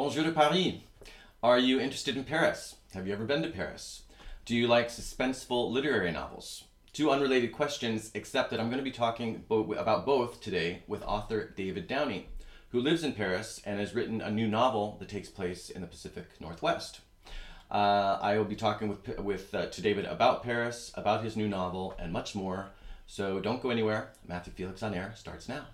Bonjour de Paris. Are you interested in Paris? Have you ever been to Paris? Do you like suspenseful literary novels? Two unrelated questions, except that I'm going to be talking bo- about both today with author David Downie, who lives in Paris and has written a new novel that takes place in the Pacific Northwest. Uh, I will be talking with with uh, to David about Paris, about his new novel, and much more. So don't go anywhere. Matthew Felix on air starts now.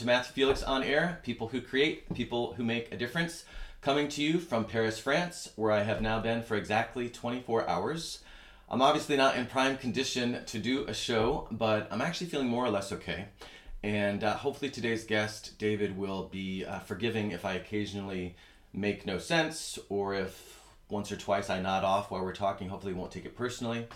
To Matthew Felix on Air, people who create, people who make a difference. Coming to you from Paris, France, where I have now been for exactly 24 hours. I'm obviously not in prime condition to do a show, but I'm actually feeling more or less okay. And uh, hopefully, today's guest, David, will be uh, forgiving if I occasionally make no sense or if once or twice I nod off while we're talking. Hopefully, he won't take it personally.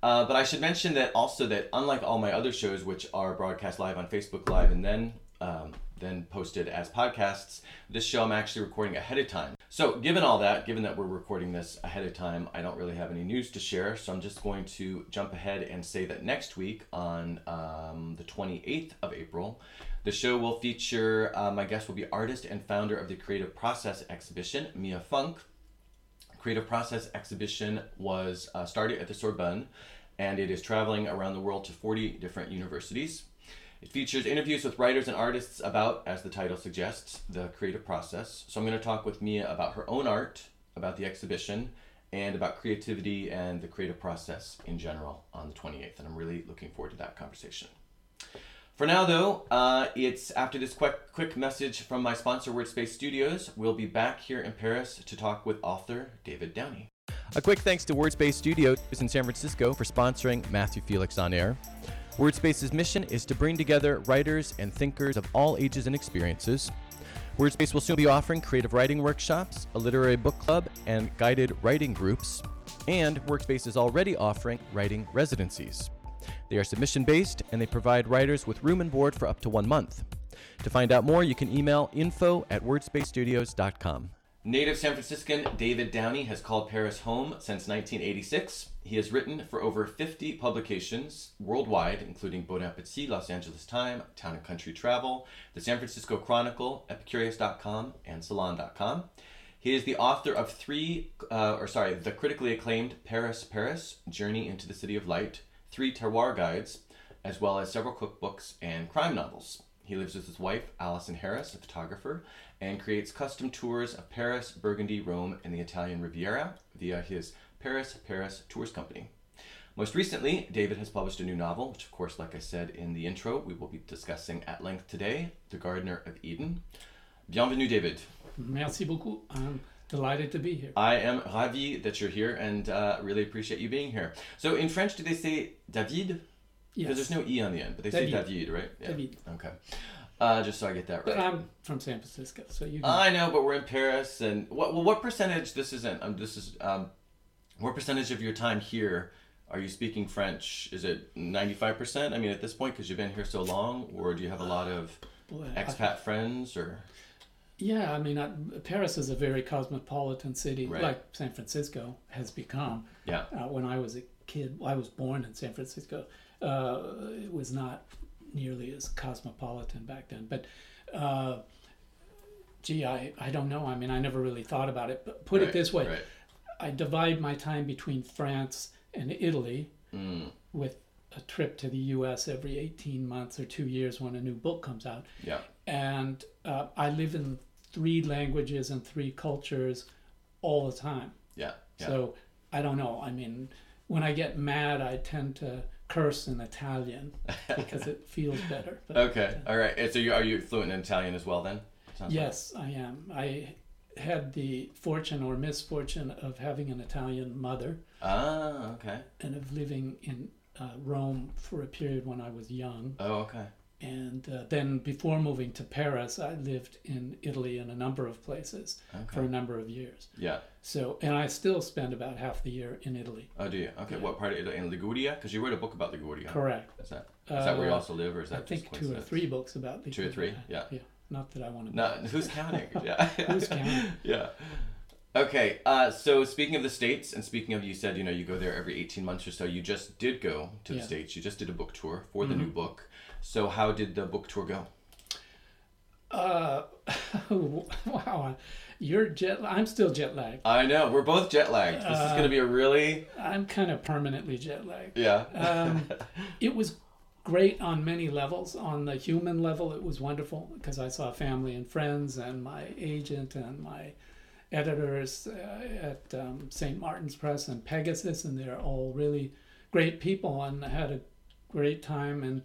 Uh, but I should mention that also that unlike all my other shows, which are broadcast live on Facebook Live and then um, then posted as podcasts, this show I'm actually recording ahead of time. So given all that, given that we're recording this ahead of time, I don't really have any news to share. So I'm just going to jump ahead and say that next week on um, the 28th of April, the show will feature uh, my guest will be artist and founder of the Creative Process exhibition, Mia Funk. Creative Process exhibition was uh, started at the Sorbonne and it is traveling around the world to 40 different universities. It features interviews with writers and artists about, as the title suggests, the creative process. So I'm going to talk with Mia about her own art, about the exhibition, and about creativity and the creative process in general on the 28th. And I'm really looking forward to that conversation. For now, though, uh, it's after this quick, quick message from my sponsor, Wordspace Studios. We'll be back here in Paris to talk with author David Downie. A quick thanks to Wordspace Studios in San Francisco for sponsoring Matthew Felix on Air. Wordspace's mission is to bring together writers and thinkers of all ages and experiences. Wordspace will soon be offering creative writing workshops, a literary book club, and guided writing groups. And Wordspace is already offering writing residencies. They are submission based and they provide writers with room and board for up to one month. To find out more, you can email info at wordspacestudios.com. Native San Franciscan David Downie has called Paris home since 1986. He has written for over 50 publications worldwide, including Bon Appetit, Los Angeles Times, Town and Country Travel, the San Francisco Chronicle, Epicurious.com, and Salon.com. He is the author of three, uh, or sorry, the critically acclaimed Paris, Paris, Journey into the City of Light, three terroir guides, as well as several cookbooks and crime novels. He lives with his wife, Alison Harris, a photographer, and creates custom tours of Paris, Burgundy, Rome, and the Italian Riviera via his Paris Paris Tours Company. Most recently, David has published a new novel, which, of course, like I said in the intro, we will be discussing at length today The Gardener of Eden. Bienvenue, David. Merci beaucoup. I'm delighted to be here. I am ravi that you're here and uh, really appreciate you being here. So, in French, do they say David? Yes. Because there's no E on the end, but they say David. David, right? Yeah. David. Okay. Uh, just so I get that right. But I'm from San Francisco, so you can. I know, but we're in Paris, and what? Well, what percentage? This isn't. Um, this is. Um, what percentage of your time here are you speaking French? Is it ninety five percent? I mean, at this point, because you've been here so long, or do you have a lot of boy, I- expat friends, or? yeah, I mean, I, Paris is a very cosmopolitan city, Right. like San Francisco has become. Yeah. Uh, when I was a kid, I was born in San Francisco. Uh, it was not nearly as cosmopolitan back then, but. Uh, Gee, I, I don't know. I mean, I never really thought about it. But put Right, it this way Right. I divide my time between France and Italy. Mm, with a trip to the U.S. every 18 months or two years when a new book comes out. yeah. And uh, I live in three languages and three cultures all the time. Yeah. Yeah. So I don't know. I mean, when I get mad, I tend to curse in Italian because it feels better. But, okay. All right. So you are you fluent in Italian as well then? Sounds like. Yes, I am. I had the fortune or misfortune of having an Italian mother Ah. Okay. and of living in uh, Rome for a period when I was young. Oh. Okay. And uh, then before moving to Paris, I lived in Italy in a number of places for a number of years. Yeah. So, and I still spend about half the year in Italy. Oh, do you? Okay. Yeah. What part of Italy? In Liguria? Because you wrote a book about Liguria. Correct. Is that is that where you Uh, also live, or is I that think just two or three books about Two or three? Yeah. Yeah. Not that I want to. No, who's counting? Yeah. Who's counting? yeah. Okay. Uh, so speaking of the states, and speaking of you said you know you go there every eighteen months or so. You just did go to the Yeah. states. You just did a book tour for the Mhm. new book. So how did the book tour go? Uh, wow, you're jet. I'm still jet lagged. I know we're both jet lagged. This is Uh, going to be a really I'm kind of permanently jet lagged. yeah. Um, it was great on many levels. On the human level, it was wonderful because I saw family and friends and my agent and my editors uh, at um, St. Martin's Press and Pegasus, and they're all really great people and I had a great time. And,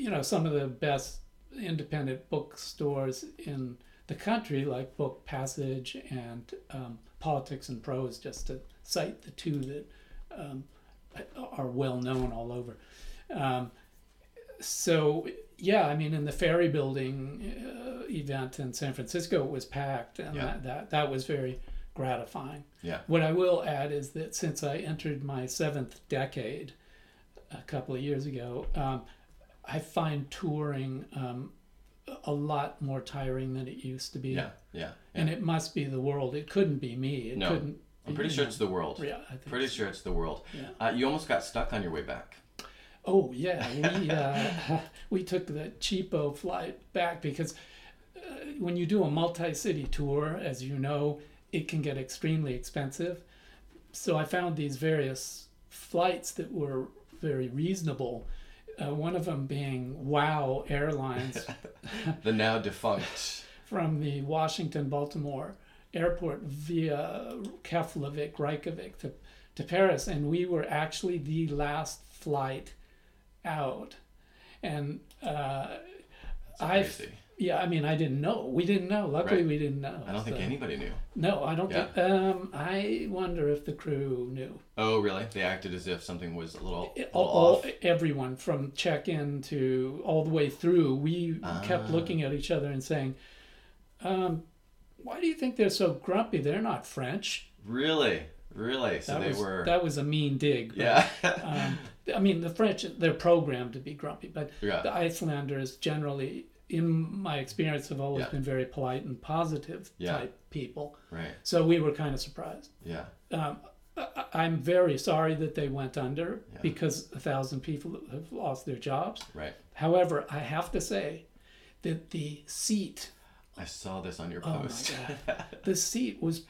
you know, some of the best independent bookstores in the country, like Book Passage and um, Politics and Prose, just to cite the two that um, are well known all over. Um, so yeah, I mean, in the Ferry Building uh, event in San Francisco, it was packed, and Yeah. that, that that was very gratifying. Yeah. What I will add is that since I entered my seventh decade a couple of years ago, um, I find touring um, a lot more tiring than it used to be. Yeah. Yeah. And it must be the world. It couldn't be me. It No, couldn't. I'm pretty sure know. it's the world. Yeah, I think Pretty so. sure it's the world. Yeah. Uh, you almost got stuck on your way back. Oh yeah, we uh, we took the cheapo flight back because uh, when you do a multi-city tour, as you know, it can get extremely expensive. So I found these various flights that were very reasonable. Uh, one of them being Wow Airlines The now defunct. from the Washington Baltimore airport via Keflavik, Reykjavik to, to Paris. And we were actually the last flight out. And uh, I. yeah, I mean, I didn't know. We didn't know. Luckily, Right. we didn't know. I don't think anybody knew. No, I don't Yeah. think. Um, I wonder if the crew knew. Oh, really? They acted as if something was a little, It- little all, off. everyone from check-in to all the way through we kept Ah. looking at each other and saying um, why do you think they're so grumpy they're not french Really? Really? So that they was were. that was a mean dig but, yeah. um, i mean the french they're programmed to be grumpy but yeah. the icelanders generally in my experience have always Yeah. been very polite and positive Yeah. type people Right. so we were kind of surprised Yeah. um, I- I'm very sorry that they went under Yeah. because a thousand people have lost their jobs. Right. However, I have to say that the seat, I saw this on your Oh my post. the seat was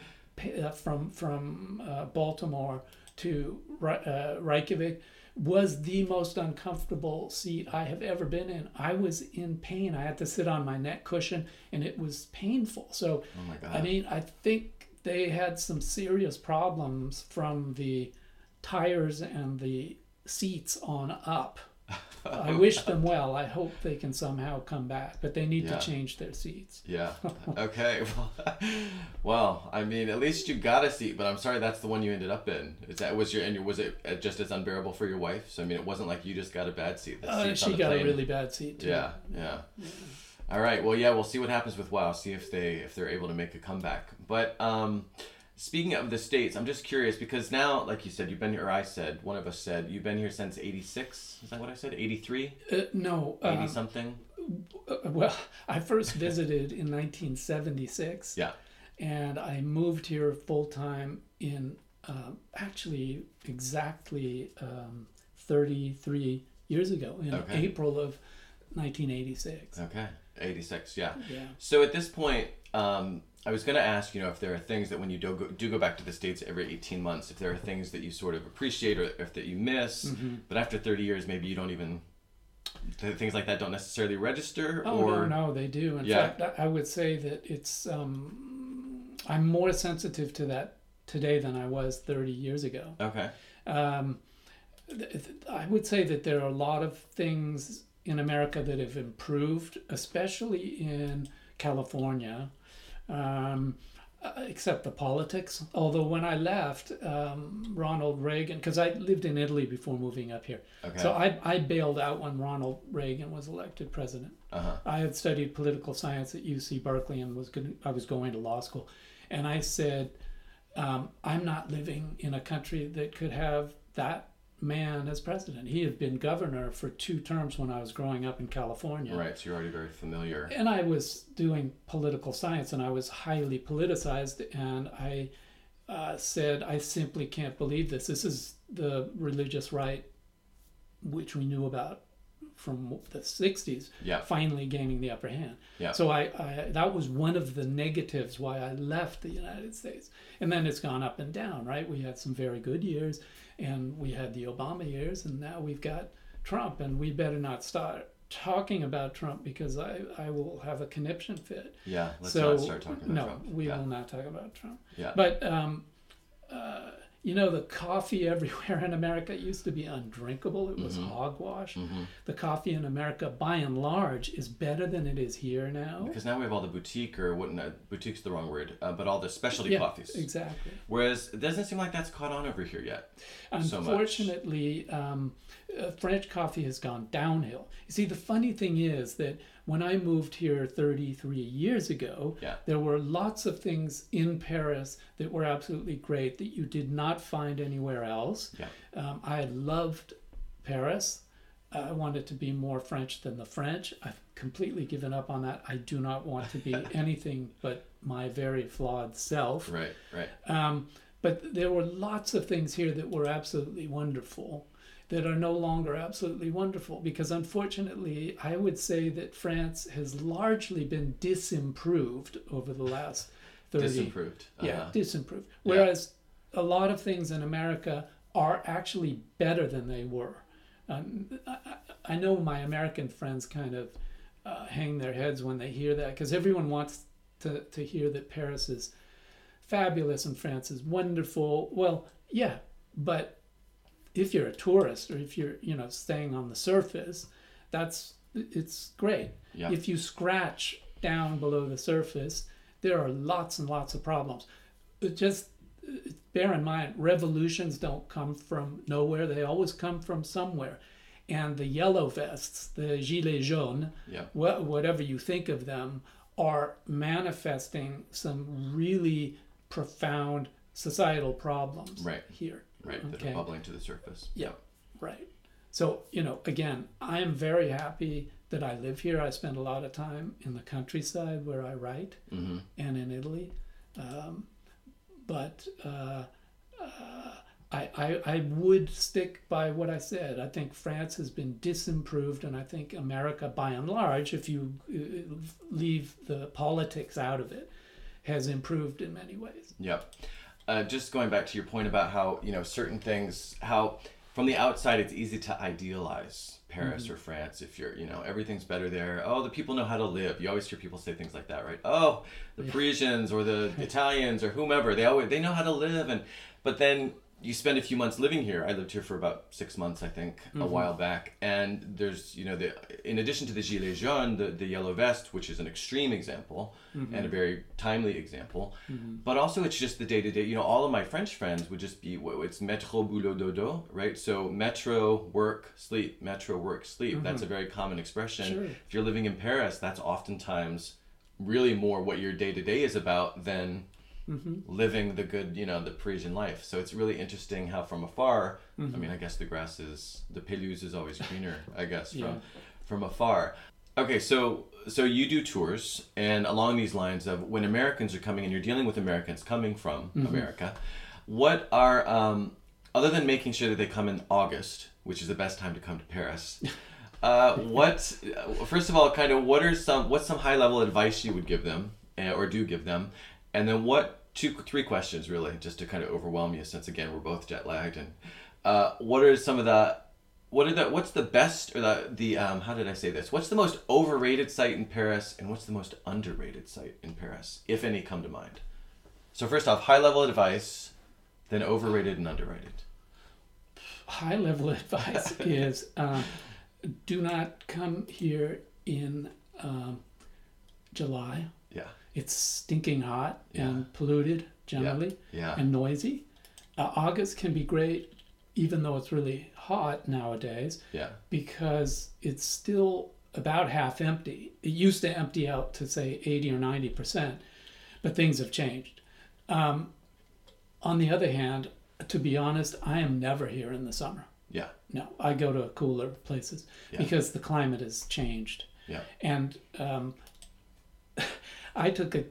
uh, from from uh, Baltimore to uh, Reykjavik was the most uncomfortable seat I have ever been in. I was in pain. I had to sit on my neck cushion, and it was painful. So. oh. I mean, I think they had some serious problems from the tires and the seats on up. I wish them well. I hope they can somehow come back, but they need Yeah. to change their seats. Yeah. Okay. Well, well, I mean, at least you got a seat, but I'm sorry that's the one you ended up in. Is that was your and your, was it uh, just as unbearable for your wife? So I mean, it wasn't like you just got a bad seat. Uh, she got a really bad seat too. Yeah, yeah. All right. Well, yeah, we'll see what happens with WoW. See if they if they're able to make a comeback. But um, speaking of the states, I'm just curious because now, like you said, you've been here. Or I said one of us said you've been here since '86. Is that what I said? '83, Uh, no, 80 um, something. uh, well, I first visited in 1976. Yeah. And I moved here full time in um, actually exactly um, 33 years ago in Okay. April of 1986. Okay. '86. Yeah. Yeah. So at this point, um, I was going to ask, you know, if there are things that when you do go, do go back to the states every 18 months, if there are things that you sort of appreciate or if that you miss, Mm-hmm. but after 30 years, maybe you don't even things like that don't necessarily register, Oh or no, no, they do. In Yeah. fact, I- would say that it's. Um, I'm more sensitive to that today than I was 30 years ago. okay, Um, th- th- I would say that there are a lot of things in America that have improved, especially in California. Um, uh, except the politics. Although when I left, um, Ronald Reagan, because I lived in Italy before moving up here, Okay. so I, I bailed out when Ronald Reagan was elected president. uh-huh. I had studied political science at UC Berkeley and was going I was going to law school, and I said, um, I'm not living in a country that could have that man as president. He had been governor for two terms when I was growing up in California. Right. So you're already very familiar. And I was doing political science and I was highly politicized. And I uh, said, I simply can't believe this. This is the religious right, which we knew about from the 60s, Yeah. finally gaining the upper hand. Yeah. So I, I that was one of the negatives why I left the United States. And then it's gone up and down, right? We had some very good years and we had the Obama years and now we've got Trump and we better not start talking about Trump because I, I will have a conniption fit. Yeah. Let's so not start talking about no, Trump. we yeah. will not talk about Trump. Yeah. But um, uh, you know, the coffee everywhere in America used to be undrinkable. It was Mm-hmm. hogwash. The coffee in America, by and large, is better than it is here now. Because now we have all the boutique or what? No, boutique's the wrong word, uh, but all the specialty yeah, coffees. exactly. Whereas it doesn't seem like that's caught on over here yet. so much. Unfortunately, um, uh, French coffee has gone downhill. You see, the funny thing is that when I moved here 33 years ago, Yeah. there were lots of things in Paris that were absolutely great that you did not find anywhere else. Yeah. Um, I loved Paris. I wanted to be more French than the French. I've completely given up on that. I do not want to be anything but my very flawed self. Right. Right. Um, but there were lots of things here that were absolutely wonderful that are no longer absolutely wonderful because unfortunately I would say that France has largely been disimproved over the last 30 Disimproved. yeah, Uh-huh. disimproved. Whereas a lot of things in America are actually better than they were. Um, I, I I know my American friends kind of uh, hang their heads when they hear that because everyone wants to, to hear that Paris is fabulous and France is wonderful. Well, yeah, but if you're a tourist or if you're you know staying on the surface, that's it's great. Yeah. If you scratch down below the surface, there are lots and lots of problems. It just uh, bear in mind, revolutions don't come from nowhere; they always come from somewhere. And the yellow vests, the gilets jaunes, Yeah. wha- whatever you think of them, are manifesting some really profound societal problems Right. here. Right. That Okay. are bubbling to the surface. Yeah, right. So, you know, again, I am very happy that I live here. I spend a lot of time in the countryside where I write Mm-hmm. and in Italy. Um, but uh, uh, I, I, I would stick by what I said. I think France has been disimproved, and I think America, by and large, if you uh, leave the politics out of it, has improved in many ways. Yep. Uh, just going back to your point about how you know certain things, how from the outside it's easy to idealize Paris Mm-hmm. or France. If you're, you know, everything's better there. Oh, the people know how to live. You always hear people say things like that, right? Oh, the Parisians or the Italians or whomever, they always they know how to live. And but then you spend a few months living here. I lived here for about six months, I think, a mm-hmm. while back. And there's, you know, the in addition to the gilets jaunes, the, the yellow vest, which is an extreme example mm-hmm. and a very timely example, mm-hmm. but also it's just the day to day. You know, all of my French friends would just be it's metro boulot dodo, right? So metro work sleep, metro work sleep. That's a very common expression. Sure. If you're living in Paris, that's oftentimes really more what your day to day is about than living the good, you know, the Parisian life. So it's really interesting how from afar, I mean, I guess the grass is the pelouse is always greener, I guess, from Yeah. from afar. Okay, so so you do tours and along these lines of when Americans are coming and you're dealing with Americans coming from America, what are um, other than making sure that they come in August, which is the best time to come to Paris, uh, what first of all, kind of what are some what's some high level advice you would give them uh, or do give them, and then what two three questions really just to kind of overwhelm you since again we're both jet lagged and uh, what are some of the what are the what's the best or the the um, how did I say this? What's the most overrated site in Paris and what's the most underrated site in Paris, if any come to mind? So first off, high level advice, then overrated and underrated. high level advice is uh, do not come here in um, July. It's stinking hot Yeah. and polluted generally Yeah. and noisy. Uh, August can be great, even though it's really hot nowadays, Yeah. because it's still about half empty. It used to empty out to say 80 or 90%, but things have changed. Um, on the other hand, to be honest, I am never here in the summer. Yeah. No, I go to cooler places Yeah. because the climate has changed. Yeah. And um, I took a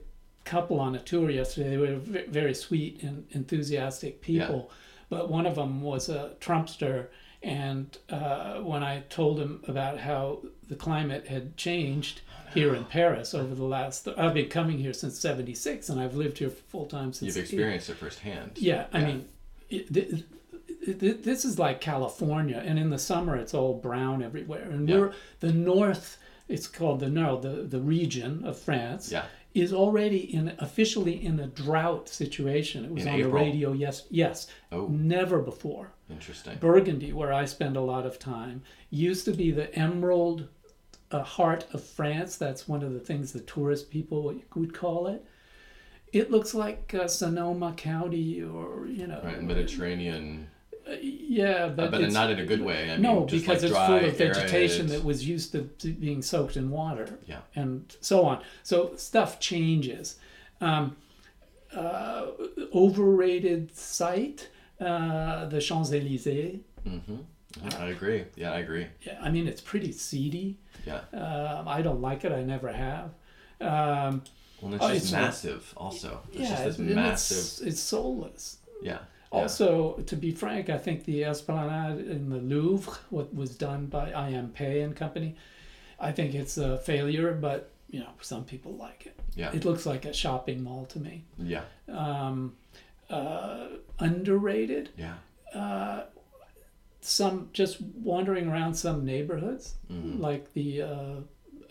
couple on a tour yesterday. They were ve- very sweet and enthusiastic people, but one of them was a Trumpster. And uh, when I told him about how the climate had changed here in Paris over the last, I've been coming here since '76, and I've lived here full time since. You've experienced it firsthand. Yeah, I Yeah. mean, it, th- th- this is like California, and in the summer it's all brown everywhere. And Yeah. we're the north. It's called the no, the the region of France Yeah. is already in officially in a drought situation. It was In on April? the radio. Yes, yes, Oh, never before. interesting. Burgundy, where I spend a lot of time, used to be the emerald uh, heart of France. That's one of the things the tourist people would call it. It looks like uh, Sonoma County, or you know, Right. Mediterranean. Yeah, Uh, but, but it's, not in a good way. I mean, no, just because like it's full of vegetation that was used to, to being soaked in water, Yeah. and so on. So stuff changes. Um, uh, overrated site, uh, the Champs Elysees. Mm-hmm. I agree. Yeah, I agree. Yeah, I mean it's pretty seedy. Yeah. Um, I don't like it. I never have. Um, Well, it's Oh, just it's- massive. Also, it's yeah, just this massive. It's, it's soulless. Yeah. Yeah. Also, to be frank, I think the Esplanade in the Louvre, what was done by IM Pei and Company, I think it's a failure. But you know, some people like it. Yeah. It looks like a shopping mall to me. Yeah. Um, uh, underrated. Yeah. Uh, some just wandering around some neighborhoods, Mhm. like the uh,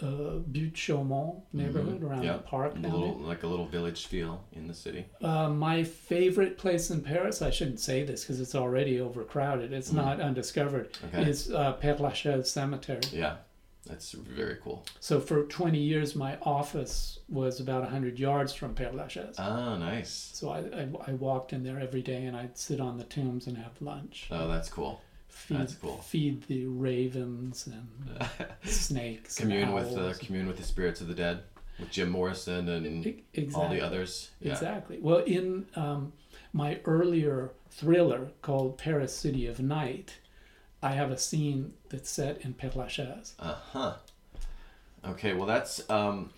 uh, Buttes Chaumont neighborhood around Mm-hmm. Yeah. the park. A little like a little village feel in the city. Uh, my favorite place in Paris, I shouldn't say this because it's already overcrowded, it's not undiscovered. Okay. is uh, Père Lachaise Cemetery. Yeah. That's very cool. So for 20 years, my office was about 100 yards from Père Lachaise. Ah, nice. So I, I, I walked in there every day and I'd sit on the tombs and have lunch. Oh, that's cool. Feed, That's cool. feed the ravens and snakes. and commune with the owls. commune with the spirits of the dead with Jim Morrison and E- all the others. Yeah. Exactly. Well, in um, my earlier thriller called Paris City of Night, I have a scene that's set in Père Lachaise. Uh huh. Okay, well that's um,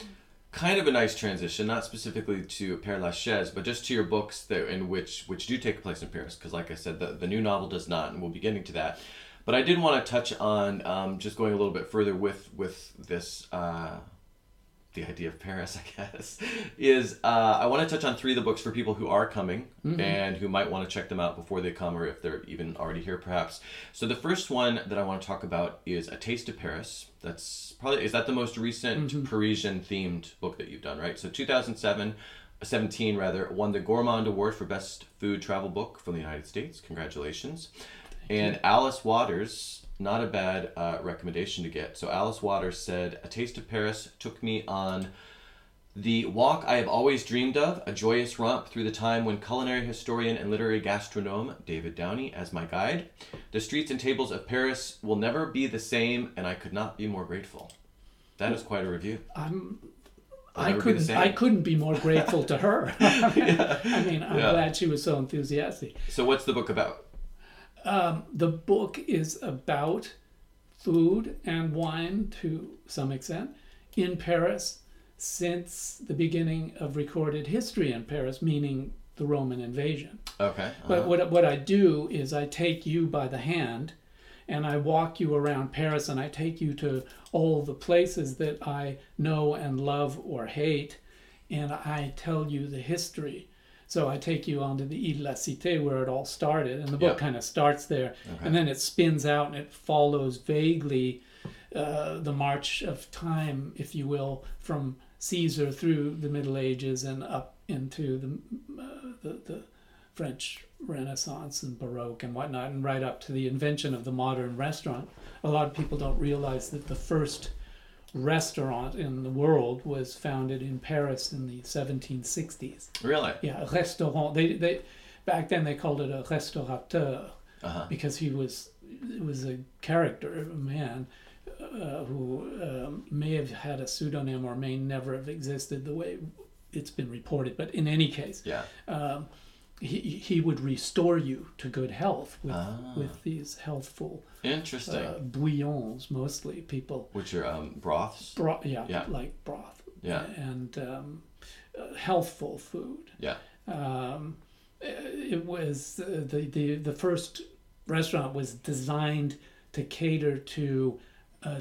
kind of a nice transition, not specifically to Père Lachaise, but just to your books that in which which do take place in Paris. Because, like I said, the the new novel does not, and we'll be getting to that. But I did want to touch on um, just going a little bit further with with this. Uh, the idea of Paris, I guess, is uh, I want to touch on three of the books for people who are coming and who might want to check them out before they come or if they're even already here, perhaps. So the first one that I want to talk about is A Taste of Paris. That's probably is that the most recent Parisian themed book that you've done, right? So 2007. 17 rather won the Gourmand Award for Best Food Travel Book from the United States. Congratulations. and Alice Waters, not a bad uh, recommendation to get. So Alice Waters said, "A Taste of Paris took me on the walk I have always dreamed of, a joyous romp through the time when culinary historian and literary gastronome David Downie as my guide. The streets and tables of Paris will never be the same, and I could not be more grateful." That is quite a review. I'm. I never be the couldn't. I couldn't be more grateful to her. I mean, I'm Yeah. glad she was so enthusiastic. So, what's the book about? Um, the book is about food and wine to some extent in Paris since the beginning of recorded history in Paris, meaning the Roman invasion. Okay. But uh-huh. what, what I do is I take you by the hand and I walk you around Paris and I take you to all the places that I know and love or hate and I tell you the history. So I take you onto the Ile de la Cité where it all started, and the book Yeah. kind of starts there, Okay. and then it spins out and it follows vaguely uh, the march of time, if you will, from Caesar through the Middle Ages and up into the uh, the, the French Renaissance and Baroque and whatnot, and right up to the invention of the modern restaurant. A lot of people don't realize that the first restaurant in the world was founded in Paris in the 1760s. Really? Yeah, restaurant. They they back then they called it a restaurateur Uh-huh. because he was it was a character, a man uh, who um, may have had a pseudonym or may never have existed the way it's been reported. But in any case, Yeah. um, he he would restore you to good health with Ah. with these healthful Interesting. uh, bouillons, mostly people Which are um, broths. broth, yeah, Yeah. like broth, Yeah. and um, uh, healthful food. Yeah. Um, it was uh, the, the the first restaurant was designed to cater to uh,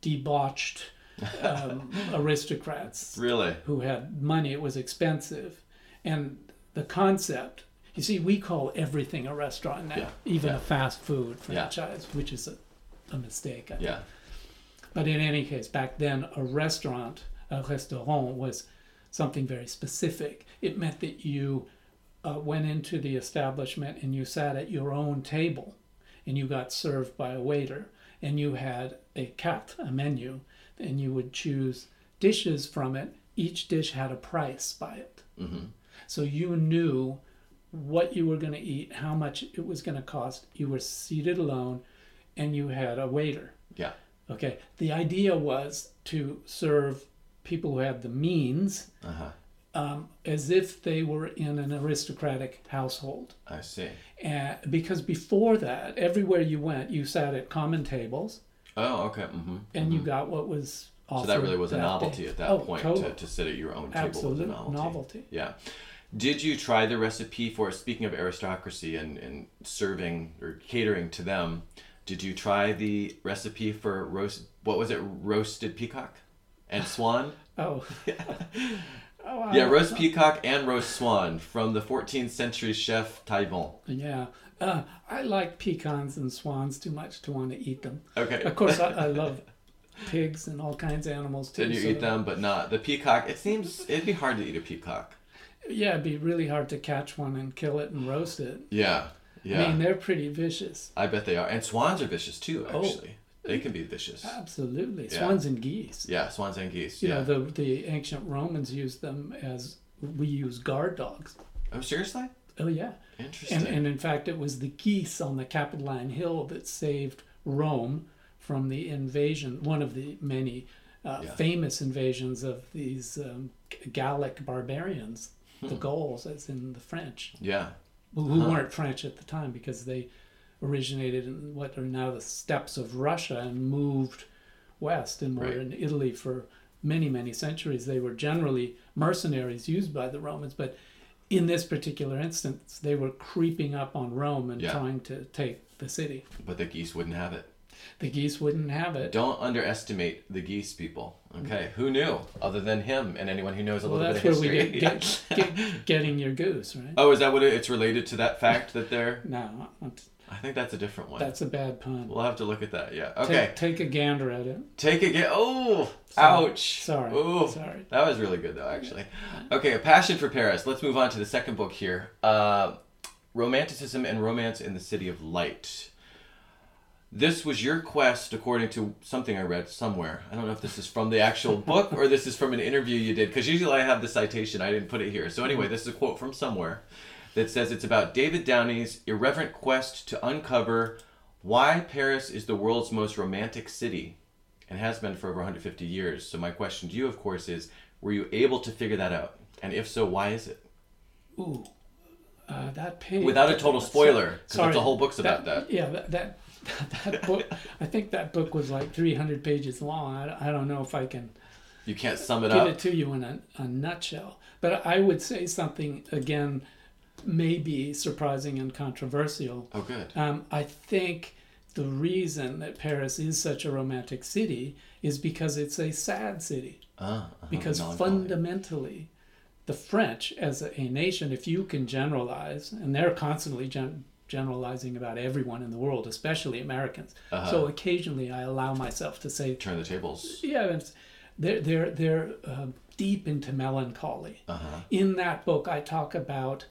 debauched um, aristocrats Really? who had money. It was expensive, and the concept. You see, we call everything a restaurant now, Yeah, even yeah. a fast food franchise, which is a, a mistake. I Yeah. but in any case, back then, a restaurant, a restaurant, was something very specific. It meant that you uh, went into the establishment and you sat at your own table and you got served by a waiter and you had a carte, a menu, and you would choose dishes from it. Each dish had a price by it. Mm-hmm. So you knew what you were going to eat, how much it was going to cost. You were seated alone and you had a waiter. Yeah. Okay. The idea was to serve people who had the means Uh-huh. um, as if they were in an aristocratic household. I see. And because before that, everywhere you went, you sat at common tables Oh, okay. Mm-hmm. and you got what was So that really was a novelty day. at that Oh, point totally. to, to sit at your own table was a novelty. novelty. Yeah. Did you try the recipe for speaking of aristocracy and, and serving or catering to them? Did you try the recipe for roast what was it, roasted peacock and swan? Oh. oh I- Yeah, roast peacock and roast swan from the 14th century chef Taillevent. Yeah. Uh, I like pecans and swans too much to want to eat them. Okay. Of course, I, I love pigs and all kinds of animals too. Did you so- eat them, but not the peacock? It seems it'd be hard to eat a peacock. Yeah, it'd be really hard to catch one and kill it and roast it. Yeah, yeah. I mean, they're pretty vicious. I bet they are. And swans are vicious too. Oh. Actually, they can be vicious. Absolutely. Yeah. Swans and geese. Yeah, swans and geese. You Yeah. know, the, the ancient Romans used them as we use guard dogs. oh, seriously? Oh, yeah. Interesting. And, and in fact, it was the geese on the Capitoline Hill that saved Rome from the invasion, one of the many uh, Yeah. famous invasions of these um, Gallic barbarians, the Gauls as in the French, yeah. who who Huh. weren't French at the time because they originated in what are now the steppes of Russia and moved west and were Right. in Italy for many, many centuries. They were generally mercenaries used by the Romans, but in this particular instance, they were creeping up on Rome and Yeah. trying to take the city. But the geese wouldn't have it. The geese wouldn't have it. Don't underestimate the geese people. Okay, who knew other than him and anyone who knows a well, little that's bit where of we history? get, get, get getting your goose, right? oh, is that what it, it's related to that fact that they're? No, I think that's a different one. that's a bad pun. We'll have to look at that. Yeah. Okay. Take, take a gander at it. Take a get. Oh, Sorry. ouch. Sorry. Ooh. Sorry. That was really good though, actually. Okay, a passion for Paris. Let's move on to the second book here. Uh, Romanticism and Romance in the City of Light. This was your quest, according to something I read somewhere. I don't know if this is from the actual book or this is from an interview you did, because usually I have the citation. I didn't put it here. So anyway, this is a quote from somewhere that says it's about David Downie's irreverent quest to uncover why Paris is the world's most romantic city and has been for over 150 years. So my question to you, of course, is: Were you able to figure that out? And if so, why is it? Ooh, uh, that page. Without a total spoiler, because the whole book's about that. Yeah, that, that that book. I think that book was like 300 pages long. I, I don't know if I can You can't sum it give up. it to you in a, a nutshell. But I would say something again, maybe surprising and controversial. Oh, good. Um, I think the reason that Paris is such a romantic city is because it's a sad city. Ah, uh-huh, because fundamentally the french as a, a nation if you can generalize and they're constantly gen- generalizing about everyone in the world especially americans Uh-huh. so occasionally i allow myself to say turn the tables. yeah they're they're they're uh, deep into melancholy Uh-huh. in that book i talk about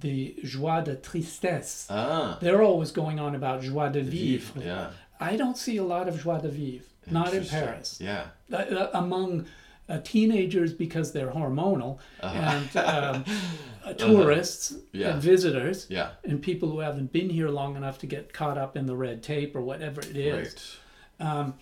the joie de tristesse Ah, they're always going on about joie de vivre yeah. i don't see a lot of joie de vivre not in Paris. Yeah. Uh, uh, among uh, teenagers because they're hormonal and um, uh, tourists Yeah. and visitors Yeah. and people who haven't been here long enough to get caught up in the red tape or whatever it is. Right.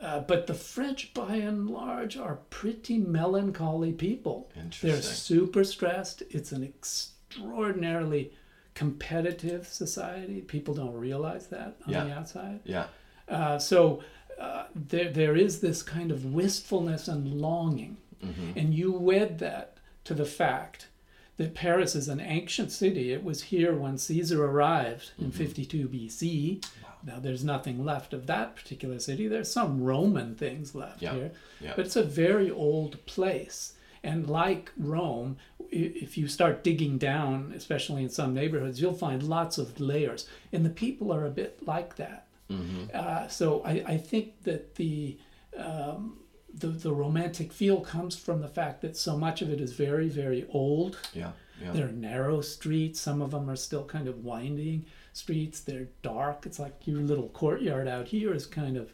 Uh, but the French, by and large, are pretty melancholy people. They're super stressed. It's an extraordinarily competitive society. People don't realize that on Yeah. the outside. Yeah. Uh, so uh, there, there is this kind of wistfulness and longing. Mm-hmm. And you wed that to the fact that Paris is an ancient city. It was here when Caesar arrived in Mm-hmm. 52 BC. Now, there's nothing left of that particular city. There's some Roman things left Yeah. here, Yeah. but it's a very old place. And like Rome, if you start digging down, especially in some neighborhoods, you'll find lots of layers. And the people are a bit like that. Uh, so I, I think that the, um, the the romantic feel comes from the fact that so much of it is very very old. Yeah. Yeah. They're narrow streets. Some of them are still kind of winding streets. They're dark. It's like your little courtyard out here is kind of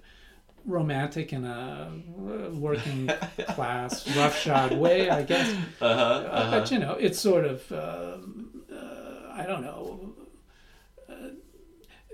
romantic in a uh, working class roughshod way, I guess. Uh-huh. Uh, But you know, it's sort of um, uh, I don't know.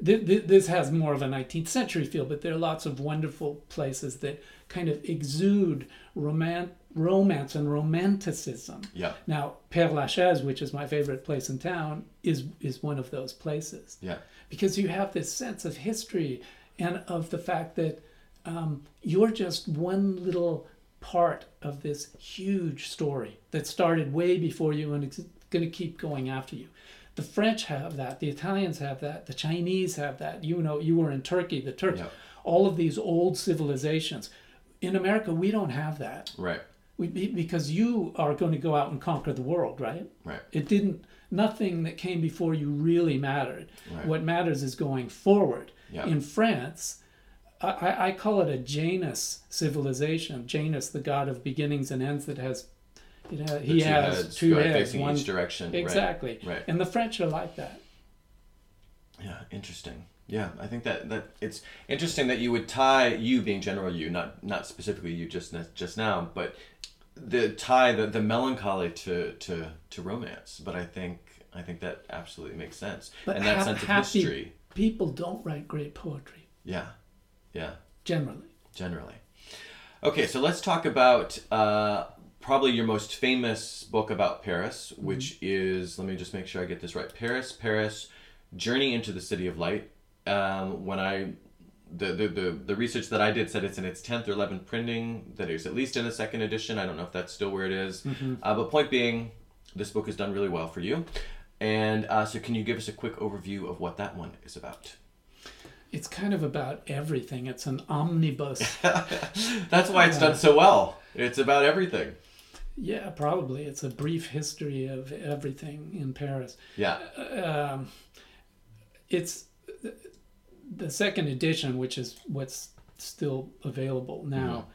Th- th- this has more of a 19th century feel, but there are lots of wonderful places that kind of exude roman- romance and romanticism. Yeah. Now, Père Lachaise, which is my favorite place in town, is is one of those places Yeah. because you have this sense of history and of the fact that um, you're just one little part of this huge story that started way before you and it's going to keep going after you. The French have that, the Italians have that, the Chinese have that. You know, you were in Turkey, the Turks, Yeah. all of these old civilizations. In America, we don't have that Right. we, because you are going to go out and conquer the world, right? Right. It didn't. Nothing that came before you really mattered. Right. What matters is going forward. Yeah. In France, I, I I call it a Janus civilization. Janus, the god of beginnings and ends, that has, it has he two has heads two heads. facing One each direction. Exactly. Right. And the French are like that. Yeah, interesting. Yeah, I think that that it's interesting that you would tie you being general you, not not specifically you just just now, but the tie the, the melancholy to, to to romance. But I think I think that absolutely makes sense. But and that ha- sense of happy history. people don't write great poetry Yeah. Yeah. generally. generally. Okay, so let's talk about uh, probably your most famous book about Paris, which is let me just make sure I get this right. Paris, Paris, Journey into the City of Light. Um, when I the, the, the, the research that I did said it's in its 10th or 11th printing, that it's at least in a second edition. I don't know if that's still where it is. Uh, but point being, this book has done really well for you. And uh, so, can you give us a quick overview of what that one is about? It's kind of about everything. It's an omnibus. That's why it's done so well. It's about everything. Yeah, probably. It's a brief history of everything in Paris. Yeah. um, it's the second edition, which is what's still available now,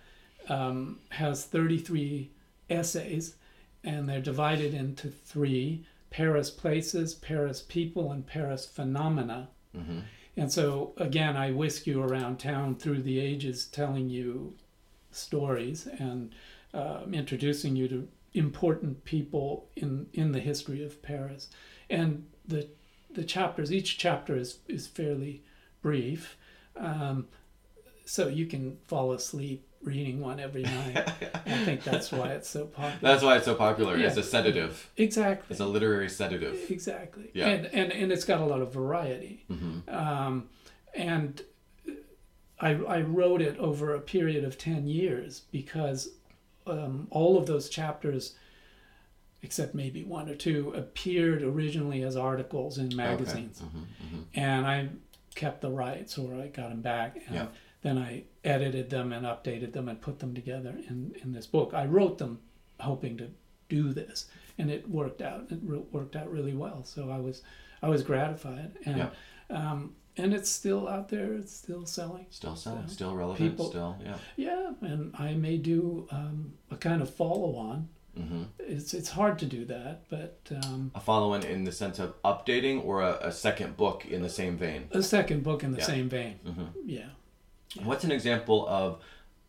um, has 33 essays, and they're divided into three Paris places, Paris people, and Paris phenomena. Mm-hmm. And so, again, I whisk you around town through the ages, telling you stories and um, introducing you to important people in, in the history of Paris. And the, the chapters, each chapter is, is fairly brief. Um, so you can fall asleep reading one every night. I think that's why it's so popular. That's why it's so popular. Yeah. It's a sedative. exactly. It's a literary sedative. Exactly. Yeah. And, and and it's got a lot of variety. Mm-hmm. Um, and I, I wrote it over a period of 10 years because um, all of those chapters, except maybe one or two, appeared originally as articles in magazines. Okay. Mm-hmm. And I kept the rights or I got them back. And Yeah. then I edited them and updated them and put them together in, in this book. I wrote them hoping to do this and it worked out. It re- worked out really well. So I was, I was gratified. And, Yeah. um, and it's still out there. It's still selling. Still selling. So, Still relevant. people- Still. Yeah. Yeah, and I may do um, a kind of follow on. Mm-hmm. It's it's hard to do that, but um, A follow-on in the sense of updating, or a, a second book in the same vein. a second book in the Yeah. same vein. Mm-hmm. Yeah, What's an example of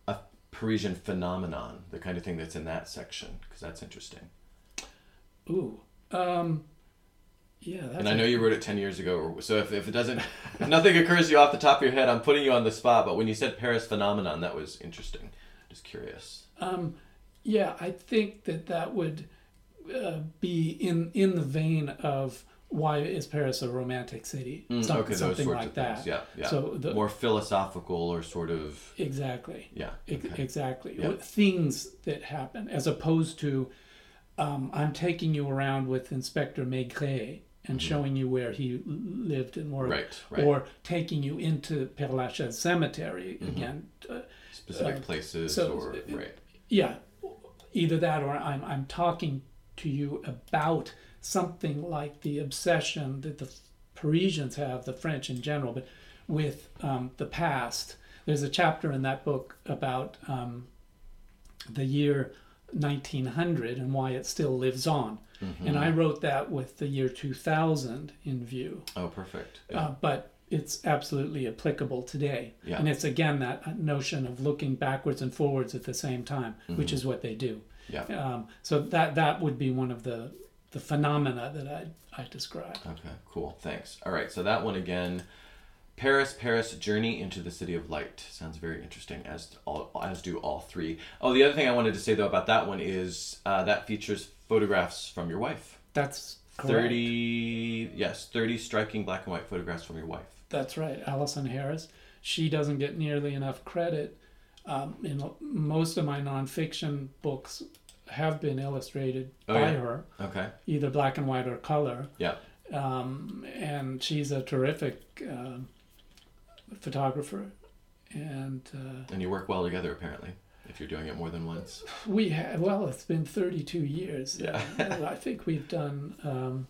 a Parisian phenomenon, the kind of thing that's in that section? Because that's interesting. Ooh. Um, yeah. That's And I know you wrote it 10 years ago, so if, if it doesn't, if nothing occurs to you off the top of your head, I'm putting you on the spot. But when you said Paris phenomenon, that was interesting. Just curious. Um, yeah, I think that that would uh, be in in the vein of why is Paris a romantic city? Mm, Some- okay, those something sorts like of that. things. Yeah, yeah. So the, More philosophical or sort of, exactly. yeah. Okay. Exactly. Yeah. Things that happen, as opposed to, um, I'm taking you around with Inspector Maigret and showing you where he lived and worked, Mm-hmm. Right, right. or taking you into Père Lachaise Cemetery again. Uh, Specific uh, places so- or, right. yeah, either that or I'm I'm talking to you about something like the obsession that the Parisians have, the French in general, but with um, the past. There's a chapter in that book about um, the year 1900 and why it still lives on. Mm-hmm. And I wrote that with the year 2000 in view. Oh, perfect. Yeah. Uh, but it's absolutely applicable today. Yeah. And it's again that notion of looking backwards and forwards at the same time, Mm-hmm. which is what they do. yeah. Um, so that that would be one of the the phenomena that I I describe. Okay, cool. Thanks. All right, so that one again, Paris, Paris, Journey into the City of Light sounds very interesting. As all as do all three. Oh, the other thing I wanted to say though about that one is uh, that features photographs from your wife. That's correct. Thirty, yes, thirty striking black and white photographs from your wife. That's right, Alison Harris. She doesn't get nearly enough credit. Um, in most of my nonfiction books have been illustrated Oh, by yeah. her, Okay. either black and white or color. Yeah. um, and she's a terrific um photographer. And uh, And you work well together apparently. If you're doing it more than once. we have well, it's been 32 years. Yeah. I think we've done. Um,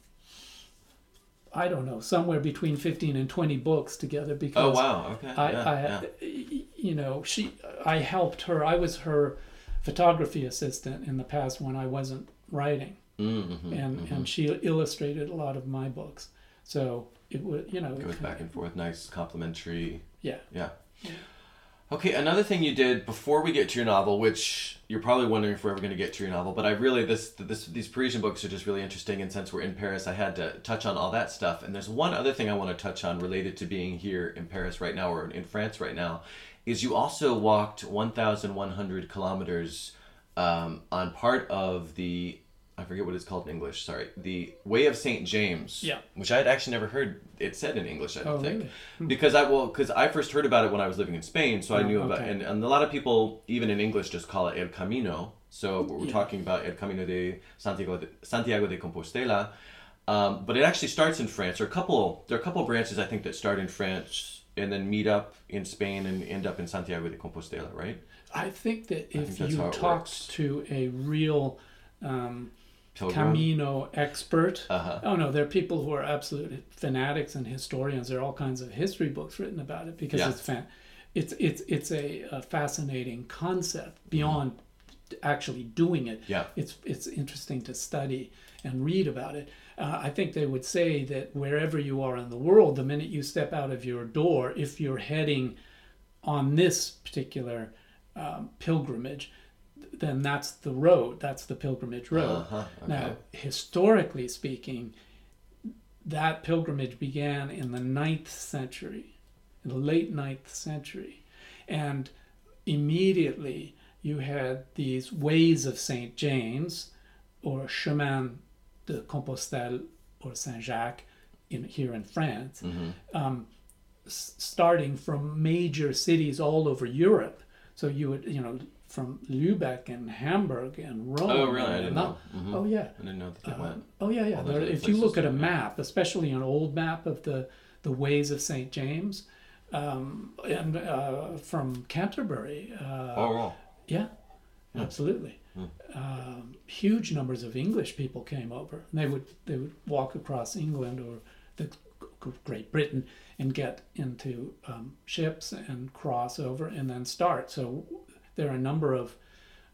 I don't know, somewhere between 15 and 20 books together because Oh wow. Okay. I, yeah, I yeah. you know, she, I helped her. I was her photography assistant in the past when I wasn't writing. Mm-hmm, and and she illustrated a lot of my books. So it would you know Goes back and forth. Nice complimentary. yeah Yeah. Okay, another thing you did before we get to your novel, which you're probably wondering if we're ever going to get to your novel, but I really this this these Parisian books are just really interesting, and since we're in Paris, I had to touch on all that stuff. And there's one other thing I want to touch on related to being here in Paris right now or in France right now, is you also walked 1,100 kilometers um, on part of the I forget what it's called in English. Sorry, the Way of Saint James. Yeah. Which I had actually never heard it said in English. I don't Oh, think really? Hmm. because I well because I first heard about it when I was living in Spain, so I Oh, knew about okay. and, and a lot of people even in English just call it El Camino. So we're Yeah. talking about El Camino de Santiago de, Santiago de Compostela, um, but it actually starts in France. There are a couple there are a couple branches I think that start in France and then meet up in Spain and end up in Santiago de Compostela, right? I think that think if that's you talked to a real um, Pilgrim. Camino expert, Uh-huh. oh no, there are people who are absolute fanatics and historians. There are all kinds of history books written about it because Yeah. it's fan, it's it's it's a, a fascinating concept beyond actually doing it. Yeah. it's it's interesting to study and read about it. Uh, I think they would say that wherever you are in the world, the minute you step out of your door, if you're heading on this particular um, pilgrimage, then that's the road. That's the pilgrimage road. Uh-huh. Okay. Now, historically speaking, that pilgrimage began in the ninth century, in the late ninth century, and immediately you had these ways of Saint James, or Chemin de Compostelle, or Saint Jacques, in here in France, Mhm. um, s- starting from major cities all over Europe. So you would, you know, from Lübeck and Hamburg and Rome. Oh, really? I didn't know. Mhm. Oh, yeah. I didn't know that they Uh, went. oh yeah, yeah. There, if you look at a map, especially an old map of the the ways of Saint James, um, and uh, from Canterbury, uh, Oh, wow. yeah, absolutely. Um, huge numbers of English people came over. And they would they would walk across England or the Great Britain and get into um, ships and cross over and then start. So there are a number of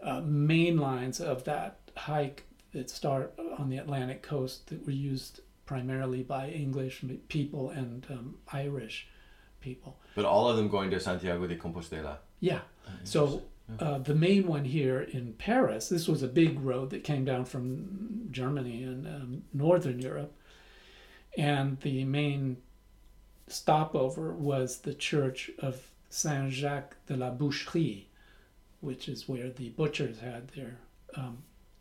uh, main lines of that hike that start on the Atlantic coast that were used primarily by English people and um, Irish people. But all of them going to Santiago de Compostela. Yeah. So uh, the main one here in Paris, this was a big road that came down from Germany and um, Northern Europe. And the main stopover was the church of Saint Jacques de la Boucherie, which is where the butchers had their um,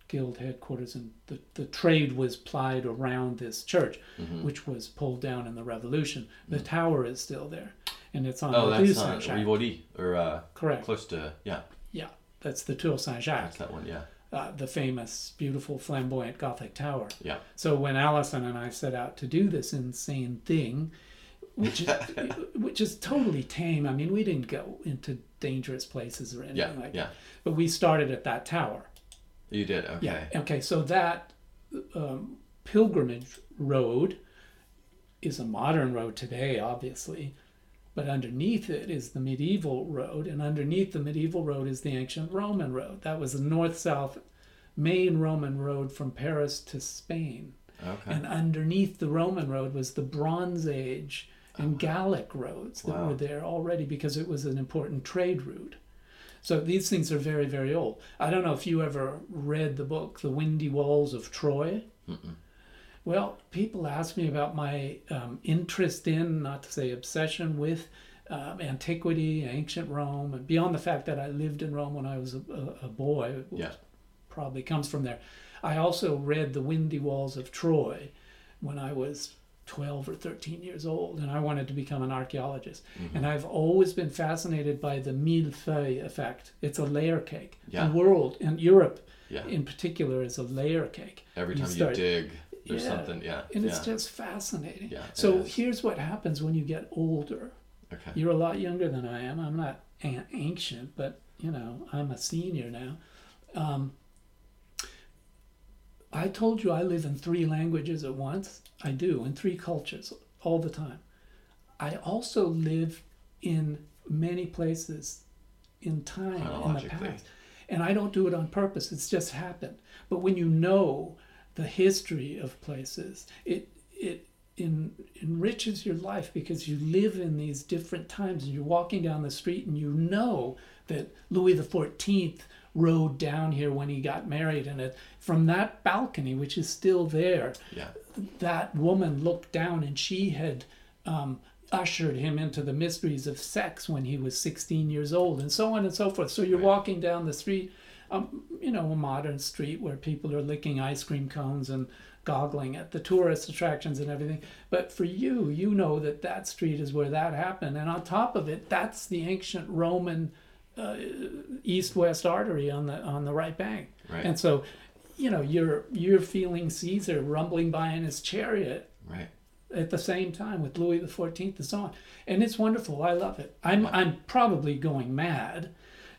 guild headquarters. And the, the trade was plied around this church, Mhm. which was pulled down in the revolution. The tower is still there. And it's on Oh, the that's Jacques. Rivoli, or uh, Correct. close to, yeah, Yeah, that's the Tour Saint Jacques, that's that one, yeah. uh, the famous, beautiful, flamboyant Gothic tower. Yeah. So when Alison and I set out to do this insane thing, which is, which is totally tame. I mean, we didn't go into dangerous places or anything Yeah, like yeah. that. But we started at that tower. You did, okay. Yeah. Okay. So that um, pilgrimage road is a modern road today, obviously, but underneath it is the medieval road, and underneath the medieval road is the ancient Roman road. That was the north-south main Roman road from Paris to Spain, Okay. and underneath the Roman road was the Bronze Age and Gallic roads that Wow. were there already because it was an important trade route. So these things are very, very old. I don't know if you ever read the book, The Windy Walls of Troy. Mm-mm. Well, people ask me about my um, interest in, not to say obsession with, um, antiquity, ancient Rome, and beyond the fact that I lived in Rome when I was a, a, a boy, which Yeah. probably comes from there. I also read The Windy Walls of Troy when I was 12 or 13 years old, and I wanted to become an archaeologist. Mm-hmm. And I've always been fascinated by the millefeuille effect. It's a layer cake. Yeah. The world, and Europe Yeah. in particular, is a layer cake. Every you time you, dig, there's Yeah. something, yeah. And it's just fascinating. Yeah, so here's what happens when you get older. okay. You're a lot younger than I am. I'm not an- ancient, but you know, I'm a senior now. Um, I told you I live in three languages at once. I do, in three cultures all the time. I also live in many places in time in the past. And I don't do it on purpose, it's just happened. But when you know the history of places, it it en- enriches your life because you live in these different times and you're walking down the street and you know that Louis XIV rode down here when he got married and it from that balcony which is still there Yeah. that woman looked down and she had um, ushered him into the mysteries of sex when he was 16 years old, and so on and so forth. So you're Right. walking down the street, um, you know, a modern street where people are licking ice cream cones and goggling at the tourist attractions and everything. But for you, you know that that street is where that happened, and on top of it, that's the ancient Roman uh, east-west artery on the on the right bank. Right. And so, you know, you're you're feeling Caesar rumbling by in his chariot Right. at the same time with Louis the Fourteenth and so on, and it's wonderful. I love it. I'm I'm probably going mad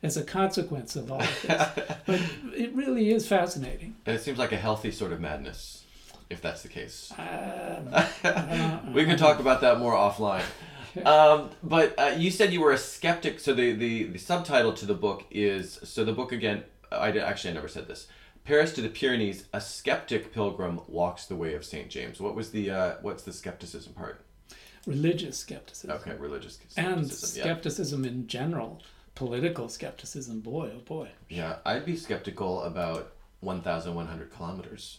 as a consequence of all of this, but it really is fascinating. And it seems like a healthy sort of madness, if that's the case. Um, we can talk about that more offline. Um, but uh, you said you were a skeptic. So the, the, the subtitle to the book is so the book again. I actually I never said this. Paris to the Pyrenees: A skeptic pilgrim walks the way of Saint James. What was the uh, what's the skepticism part? religious skepticism Okay, religious and skepticism. Yeah. skepticism in general, political skepticism. Boy, oh boy. yeah, I'd be skeptical about one thousand one hundred kilometers.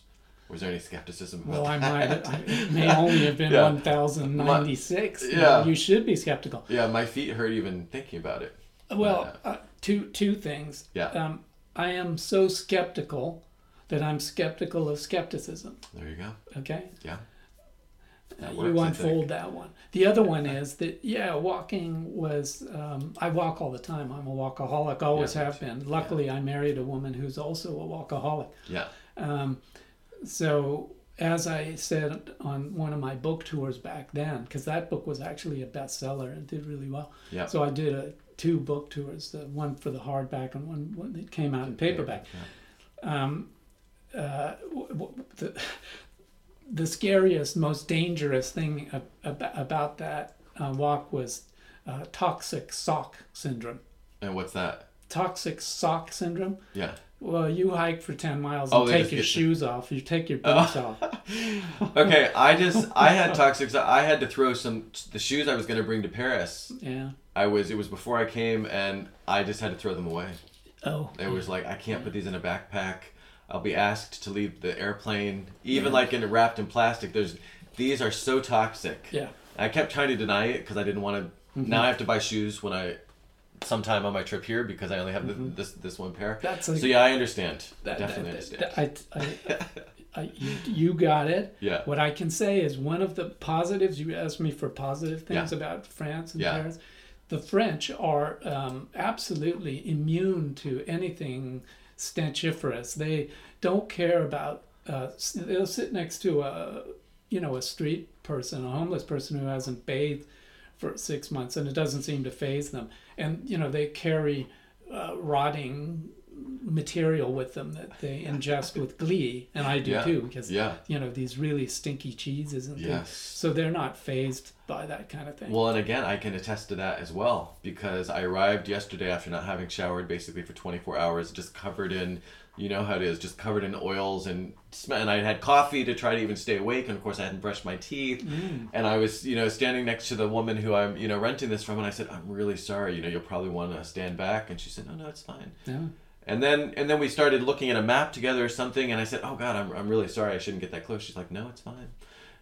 Was there any skepticism about Well, I might. It may only have been Yeah. one thousand ninety six. Yeah. You should be skeptical. Yeah, my feet hurt even thinking about it. Well, uh, two two things. Yeah. Um, I am so skeptical that I'm skeptical of skepticism. There you go. Okay. Yeah. That you works, unfold that one. The other one is that yeah, walking was. Um, I walk all the time. I'm a walkaholic. Always Yeah, have been. Luckily, I married a woman who's also a walkaholic. Yeah. Um, so as I said on one of my book tours back then, because that book was actually a bestseller and did really well. Yeah. So I did a two book tours, the one for the hardback and one, one that came out in paperback. Yeah. Um, uh, w- w- the, the scariest, most dangerous thing ab- ab- about that uh, walk was uh, toxic sock syndrome. And what's that? Toxic sock syndrome. Yeah. Well, you hike for ten miles Oh, and they take your get to- shoes off. You take your boots off. okay, I just I had toxic. I had to throw some the shoes I was going to bring to Paris. Yeah. I was it was before I came, and I just had to throw them away. Oh. It was like I can't put these in a backpack. I'll be asked to leave the airplane, even Yeah. like in a wrapped in plastic. There's these are so toxic. Yeah. I kept trying to deny it because I didn't want to. Mm-hmm. Now I have to buy shoes when I, sometime on my trip here because I only have the, this this one pair. Mm-hmm. That's a, so yeah, I understand. that- Definitely that- understand. that- I, I, I, you, you got it. yeah. What I can say is one of the positives, you asked me for positive things Yeah. about France and Yeah. Paris. The French are um, absolutely immune to anything stenchiferous. They don't care about, uh, they'll sit next to a, you know, a street person, a homeless person who hasn't bathed for six months and it doesn't seem to phase them. And, you know, they carry uh, rotting material with them that they ingest with glee. And I do Yeah. too, because Yeah. you know these really stinky cheeses and things. So they're not phased by that kind of thing. Well, and again, I can attest to that as well because I arrived yesterday after not having showered basically for 24 hours, just covered in, you know how it is, just covered in oils and smell. And I had coffee to try to even stay awake, and of course I hadn't brushed my teeth. Mm. And I was, you know, standing next to the woman who I'm, you know, renting this from, and I said, "I'm really sorry. You know, you'll probably want to stand back." And she said, "No, no, it's fine." yeah. And then and then we started looking at a map together or something, and I said, "Oh God, I'm, I'm really sorry. I shouldn't get that close." She's like, "No, it's fine."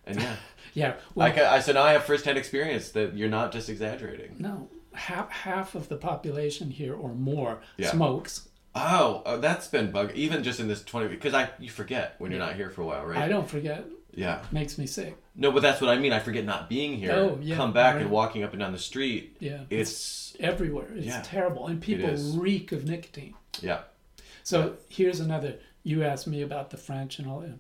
And yeah, Yeah. Well, I, ca- I said, "Now I have firsthand experience that you're not just exaggerating." no. Half half of the population here or more Yeah. smokes. Oh, oh, that's been bug. Even just in this twenty, because I you forget when you're not here for a while, right? I don't forget. yeah. Makes me sick. No, but that's what I mean. I forget not being here. Oh, yeah, Come back right. and walking up and down the street. Yeah. It's everywhere. It's Yeah. terrible, and people reek of nicotine. yeah, So here's another. You asked me about the French and all that.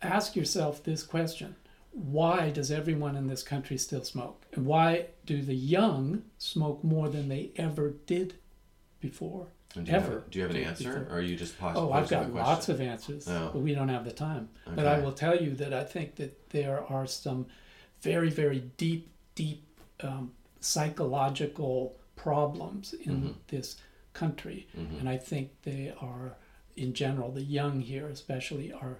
Ask yourself this question: Why does everyone in this country still smoke? And why do the young smoke more than they ever did before? Do you Ever. Have, do you have an answer, or are you just pos- Oh, I've got lots of answers, Oh. but we don't have the time. But I will tell you that I think that there are some very, very deep, deep um, psychological problems in Mhm. this country. Mhm. And I think they are, in general, the young here especially, are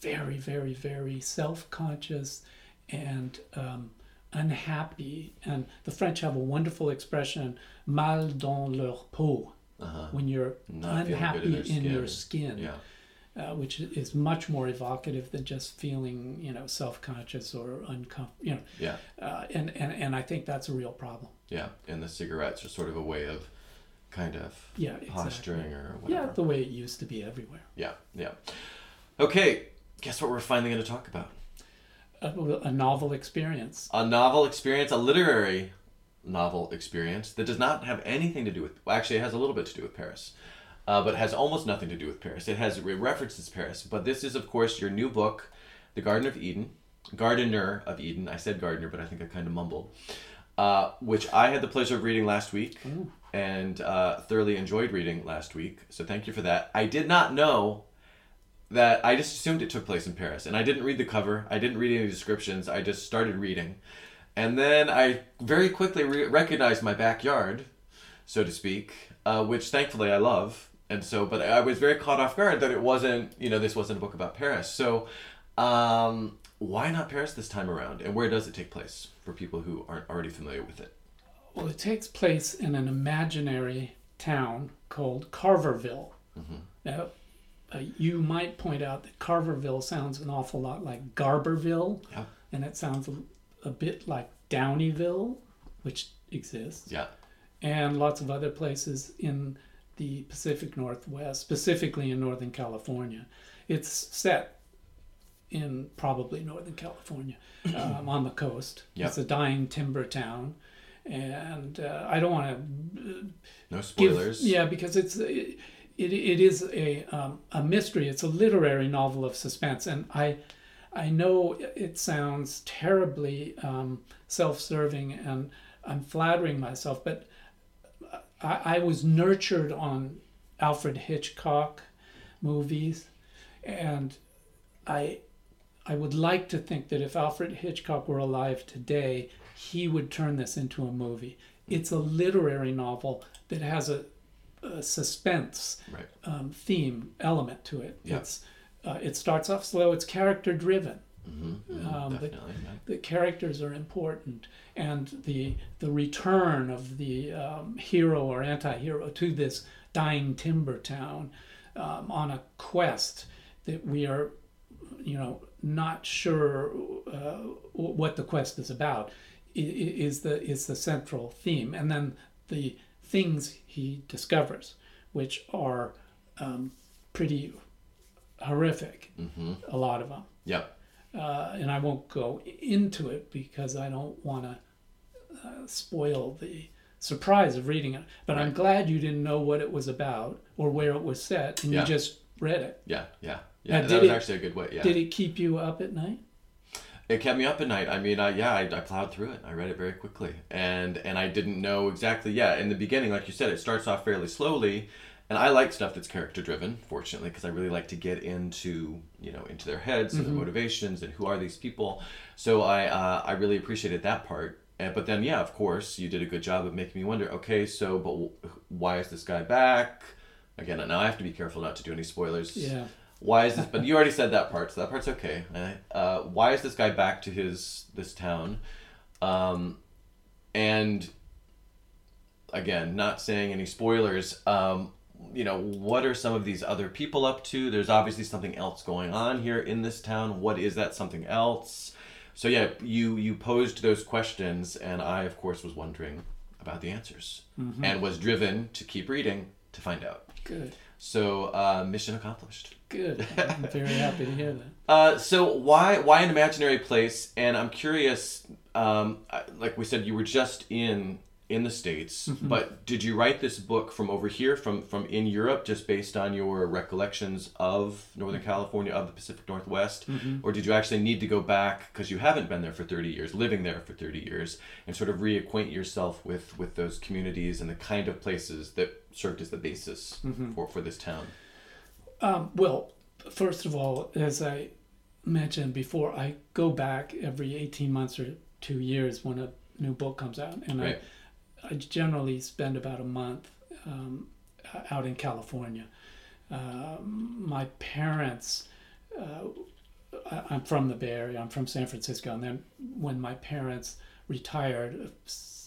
very, very, very self conscious and um, unhappy. And the French have a wonderful expression, mal dans leur peau, Uh-huh. when you're Not unhappy in in your skin. Yeah. uh, which is much more evocative than just feeling, you know, self-conscious or uncomfortable, you know. Yeah. Uh, and, and, and I think that's a real problem. Yeah. And the cigarettes are sort of a way of kind of Yeah, exactly. posturing or Yeah, the way it used to be everywhere. Yeah. Yeah. Okay. Guess what we're finally going to talk about? A, a novel experience. A novel experience, a literary novel experience that does not have anything to do with. Well, actually, it has a little bit to do with Paris, uh, but has almost nothing to do with Paris. It has it references Paris, but this is, of course, your new book, The Garden of Eden, Gardener of Eden. I said gardener, but I think I kind of mumbled. Uh, which I had the pleasure of reading last week Ooh. and uh, thoroughly enjoyed reading last week. So thank you for that. I did not know that I just assumed it took place in Paris, and I didn't read the cover. I didn't read any descriptions. I just started reading, and then I very quickly re- recognized my backyard, so to speak, uh, which thankfully I love. And so, but I was very caught off guard that it wasn't, you know, this wasn't a book about Paris. So, um, why not Paris this time around? And where does it take place for people who aren't already familiar with it? Well, it takes place in an imaginary town called Carverville. Mhm. Now, uh, you might point out that Carverville sounds an awful lot like Garberville, Yeah. and it sounds a, bit like Downieville, which exists, Yeah. and lots of other places in the Pacific Northwest, specifically in Northern California. It's set in probably Northern California um, on the coast. Yep. It's a dying timber town. And uh, I don't want to No give spoilers. yeah because it's it, it, it is a um, a mystery it's a literary novel of suspense and i i know it sounds terribly um, self-serving and i'm flattering myself but I, I was nurtured on alfred hitchcock movies and i i would like to think that if alfred hitchcock were alive today he would turn this into a movie it's a literary novel that has a uh, suspense Right. um, theme element to it. Yeah. It's uh, it starts off slow. It's character driven. Mm-hmm. Um, but- Definitely. yeah. The characters are important, and the the return of the um, hero or anti-hero to this dying timber town um, on a quest that we are, you know, not sure uh, what the quest is about is the is the central theme, and then the things he discovers, which are um, pretty horrific, Mm-hmm. a lot of them Yep. uh, and I won't go into it because I don't want to uh, spoil the surprise of reading it. But I'm glad you didn't know what it was about or where it was set, and Yeah. you just read it. Yeah. Yeah. Yeah. Now, that was it- actually a good way. Yeah. Did it keep you up at night? It kept me up at night. I mean, I, yeah, I, I plowed through it. I read it very quickly, and and I didn't know exactly. Yeah, in the beginning, like you said, it starts off fairly slowly, and I like stuff that's character driven. Fortunately, because I really like to get into you know into their heads and their motivations and who are these people. So I uh, I really appreciated that part. And, but then yeah, of course, you did a good job of making me wonder. Okay, so but wh- why is this guy back? Again, now I have to be careful not to do any spoilers Yeah. why is this but you already said that part so that part's okay uh, why is this guy back to his this town um, and again not saying any spoilers um, you know what are some of these other people up to there's obviously something else going on here in this town what is that something else so yeah you you posed those questions and i of course was wondering about the answers and was driven to keep reading to find out Good. so uh, mission accomplished Good. I'm very happy to hear that. uh, so why why an imaginary place? And I'm curious. Um, like we said, you were just in in the states, mm-hmm. but did you write this book from over here, from from in Europe, just based on your recollections of Northern mm-hmm. California, of the Pacific Northwest, mm-hmm. or did you actually need to go back because you haven't been there for 30 years, living there for 30 years, and sort of reacquaint yourself with with those communities and the kind of places that served as the basis for for this town? Um, well, first of all, as I mentioned before, I go back every 18 months or two years when a new book comes out, and Right. I, I generally spend about a month um, out in California. Um, my parents, uh, I, I'm from the Bay Area, I'm from San Francisco, and then when my parents retired,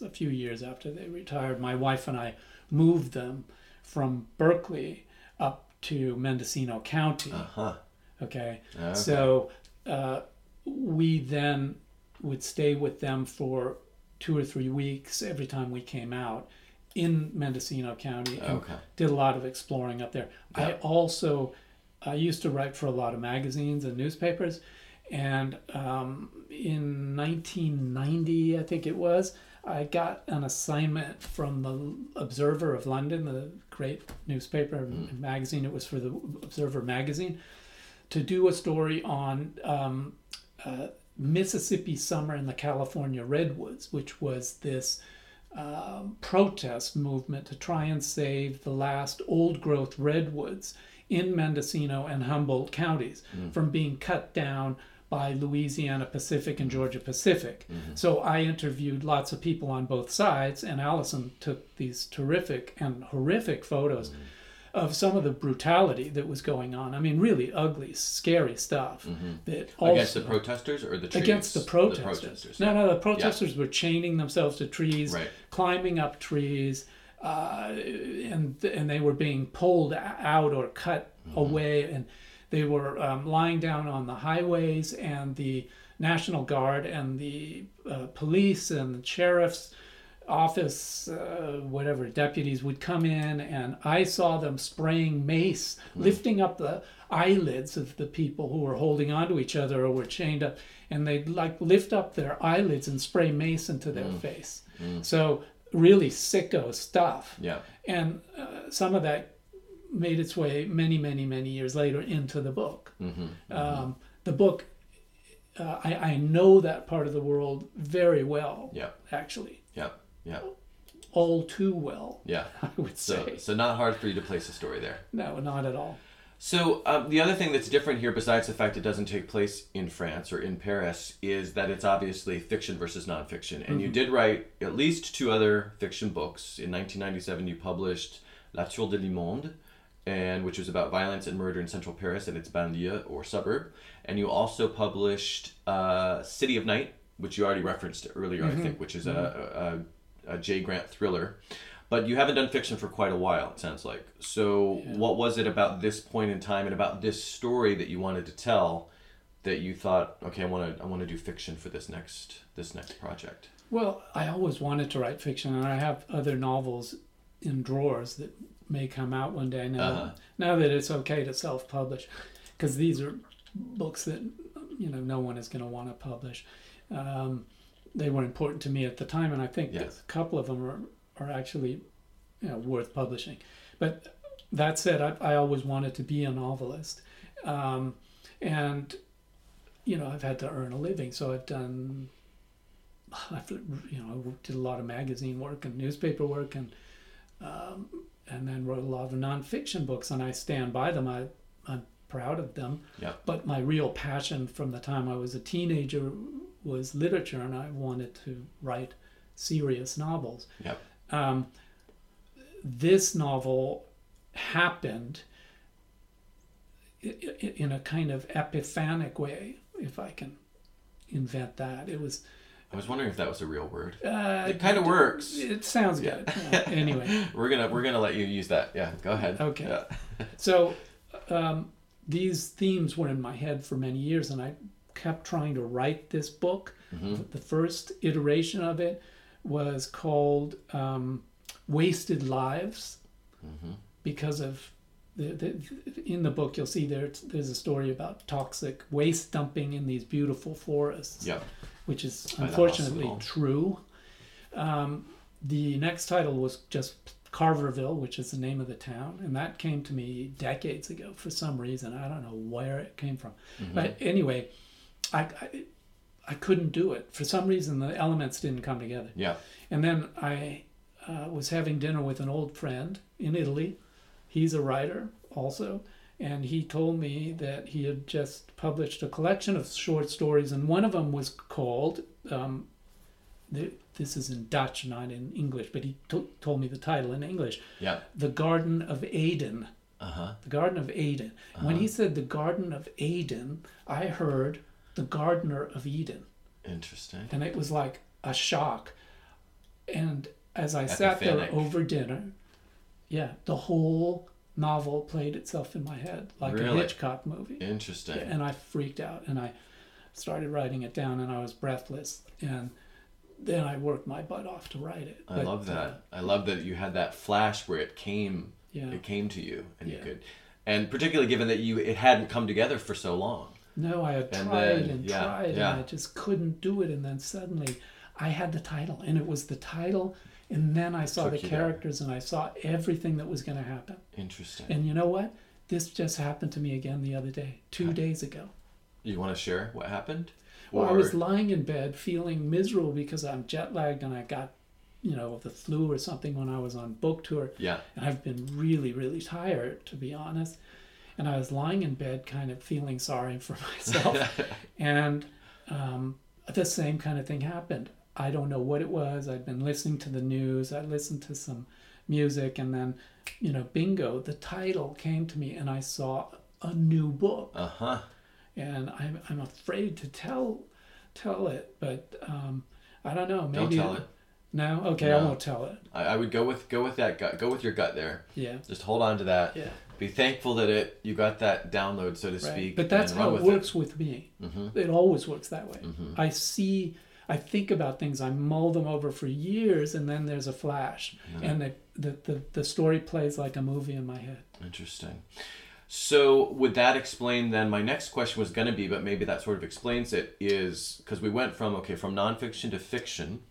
a few years after they retired, my wife and I moved them from Berkeley up to Mendocino County. Uh huh. Okay. Okay. So uh, we then would stay with them for two or three weeks every time we came out in Mendocino County and Okay. did a lot of exploring up there. I also I used to write for a lot of magazines and newspapers, and um, in 1990, I think it was, I got an assignment from the Observer of London, the great newspaper and magazine. It was for the Observer magazine to do a story on um, uh, Mississippi summer in the California redwoods, which was this um, protest movement to try and save the last old growth redwoods in Mendocino and Humboldt counties mm-hmm. from being cut down by Louisiana Pacific and Georgia Pacific. Mm-hmm. So I interviewed lots of people on both sides, and Alison took these terrific and horrific photos mm-hmm. Of some of the brutality that was going on. I mean, really ugly, scary stuff. That also, Against the protesters or the trees? against the protesters. protesters, No, yeah. no, the protesters were chaining themselves to trees, Right. climbing up trees, uh, and and they were being pulled out or cut Mm-hmm. away, and they were um, lying down on the highways, and the National Guard and the uh, police and the sheriff's office, uh, whatever deputies would come in, and I saw them spraying mace, lifting up the eyelids of the people who were holding onto each other or were chained up, and they'd like lift up their eyelids and spray mace into their face. So really sicko stuff. Yeah. And uh, some of that made its way many, many, many years later into the book. Um, the book, uh, I, I know that part of the world very well, Yeah. actually, Yeah. All too well, Yeah. I would So, say. so not hard for you to place a story there. No, not at all. So um, the other thing that's different here, besides the fact it doesn't take place in France or in Paris, is that it's obviously fiction versus nonfiction. And you did write at least two other fiction books. In 1997, you published La Tour de l'Immonde, and which was about violence and murder in central Paris and its banlieue or suburb. And you also published uh, City of Night, which you already referenced earlier, I think, which is a, a, a J. Grant thriller. But you haven't done fiction for quite a while, it sounds like. So, what was it about this point in time and about this story that you wanted to tell that you thought, okay, I want to, I want to do fiction for this next, this next project? Well, I always wanted to write fiction, and I have other novels in drawers that may come out one day now. Uh-huh. Now that it's okay to self-publish, because these are books that you know no one is going to want to publish. Um, they were important to me at the time, and I think Yes. a couple of them are are actually you know worth publishing. But that said, I, I always wanted to be a novelist, um, and you know I've had to earn a living, so I've done I've, you know, I did a lot of magazine work and newspaper work, and um, and then wrote a lot of nonfiction books, and I stand by them. I I'm proud of them. Yeah. But my real passion from the time I was a teenager was literature, and I wanted to write serious novels. Yep. Um, this novel happened in a kind of epiphanic way, if I can invent that. It was I was wondering if that was a real word. uh, It kind of works. It sounds good. Yeah, anyway, We're gonna we're gonna let you use that. Yeah, go ahead. Okay. Yeah. so um, these themes were in my head for many years, and I kept trying to write this book. Mm-hmm. The first iteration of it was called um, "Wasted Lives," Mm-hmm. because of the, the, in the book you'll see there there's a story about toxic waste dumping in these beautiful forests Yep. which is unfortunately true. Um, the next title was just Carverville, which is the name of the town, and that came to me decades ago for some reason. I don't know where it came from, Mm-hmm. but anyway, I, I I couldn't do it for some reason. The elements didn't come together, Yeah. and then I uh, was having dinner with an old friend in Italy. He's a writer also, and he told me that he had just published a collection of short stories, and one of them was called. Um, the, this is in Dutch, not in English, but he to- told me the title in English: Yeah. "The Garden of Aden." Uh huh. The Garden of Aden. When he said the Garden of Aden, I heard the Gardener of Eden Interesting. and it was like a shock. And as I sat there over dinner, yeah, the whole novel played itself in my head like a Hitchcock movie. Interesting. And I freaked out and I started writing it down and I was breathless. And then I worked my butt off to write it. I But, love uh, that. I love that you had that flash where it came. yeah. It came to you, and you could, and particularly given that you it hadn't come together for so long. No, I had And tried then- and yeah, tried yeah. and I just couldn't do it. And then suddenly I had the title and it was the title. And then I saw the characters and I saw everything that was going to happen. Interesting. And you know what? This just happened to me again the other day, two days ago. you want to share what happened? Well, I was lying in bed feeling miserable because I'm jet lagged and I got, you know, the flu or something when I was on book tour. yeah. And I've been really, really tired, to be honest. And I was lying in bed, kind of feeling sorry for myself. and um, the same kind of thing happened. I don't know what it was. I'd been listening to the news, I listened to some music, and then, you know, bingo, the title came to me, and I saw a new book. Uh huh. And I'm, I'm afraid to tell tell it, but um, I don't know. Don't Maybe tell it. No, okay, I No. won't tell it. I, I would go with go with that gut. Go with your gut there. Yeah, Just hold on to that. yeah, Be thankful that it you got that download, so to right. speak. But that's how it works with me. Mhm. It always works that way. Mhm. I see, I think about things, I mull them over for years, and then there's a flash, and the, the, the, the story plays like a movie in my head. Interesting. So would that explain then? My next question was going to be, but maybe that sort of explains it. Is because we went from okay from nonfiction to fiction,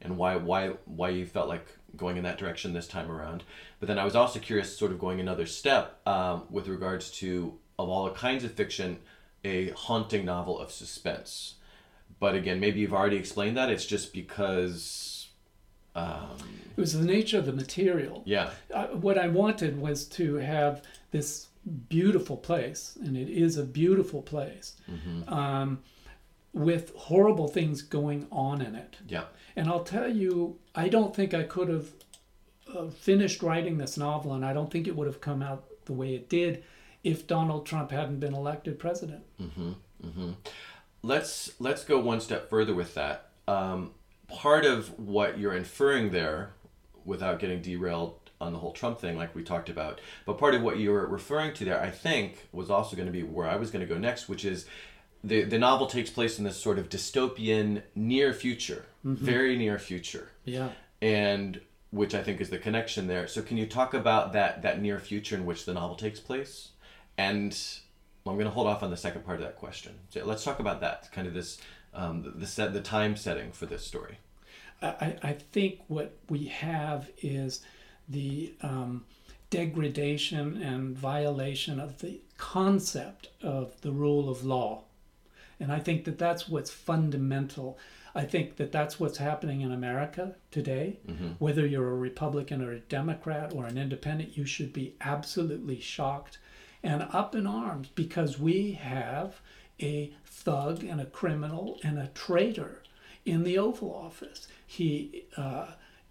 and why why why you felt like going in that direction this time around. But then I was also curious, sort of going another step um, with regards to of all kinds of fiction, a haunting novel of suspense. But again, maybe you've already explained that. It's just because, um, It was the nature of the material. yeah, uh, what I wanted was to have this beautiful place, and it is a beautiful place, um, with horrible things going on in it. yeah, And I'll tell you, I don't think I could have uh, finished writing this novel, and I don't think it would have come out the way it did if Donald Trump hadn't been elected president. Mm-hmm, mm-hmm. Let's let's go one step further with that. Um, part of what you're inferring there, without getting derailed on the whole Trump thing, like we talked about, but part of what you were referring to there, I think, was also going to be where I was going to go next, which is the the novel takes place in this sort of dystopian near future, mm-hmm. very near future. Yeah. And which I think is the connection there. So can you talk about that that near future in which the novel takes place? And well, I'm going to hold off on the second part of that question. So let's talk about that, kind of this um, the, the set the time setting for this story. I, I think what we have is the um, degradation and violation of the concept of the rule of law. And I think that that's what's fundamental. I think that that's what's happening in America today. Mm-hmm. Whether you're a Republican or a Democrat or an independent, you should be absolutely shocked and up in arms because we have a thug and a criminal and a traitor in the Oval Office. He uh,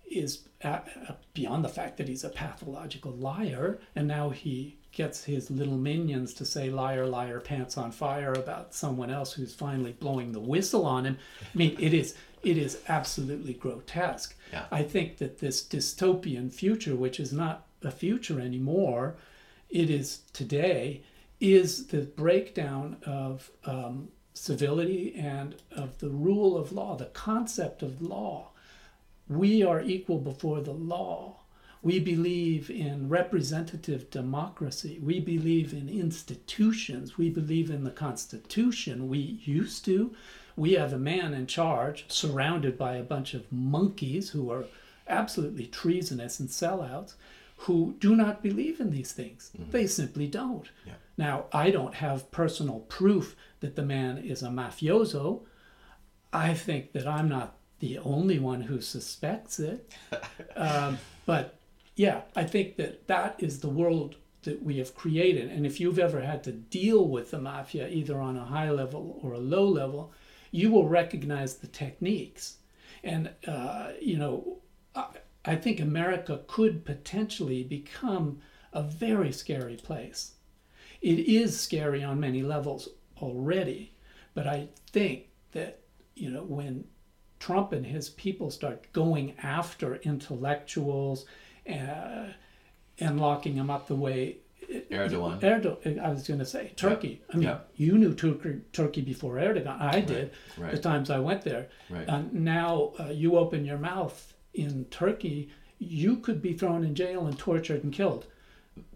is at, uh, beyond the fact that he's a pathological liar, and now he gets his little minions to say liar, liar, pants on fire about someone else who's finally blowing the whistle on him. I mean, it is it is absolutely grotesque. Yeah. I think that this dystopian future, which is not a future anymore, it is today, is the breakdown of um, civility and of the rule of law, the concept of law. We are equal before the law. We believe in representative democracy. We believe in institutions. We believe in the Constitution. We used to. We have a man in charge surrounded by a bunch of monkeys who are absolutely treasonous and sellouts who do not believe in these things. Mm-hmm. They simply don't. Yeah. Now, I don't have personal proof that the man is a mafioso. I think that I'm not the only one who suspects it. um, but yeah, I think that that is the world that we have created. And if you've ever had to deal with the mafia, either on a high level or a low level, you will recognize the techniques. And, uh, you know, I think America could potentially become a very scary place. It is scary on many levels already, but I think that, you know, when Trump and his people start going after intellectuals uh, and locking them up the way Erdogan. Erdogan. I was going to say Turkey. I mean, you knew Turkey, Turkey before Erdogan. I did. Right. Right. The times I went there. Right. And now uh, you open your mouth in Turkey, you could be thrown in jail and tortured and killed.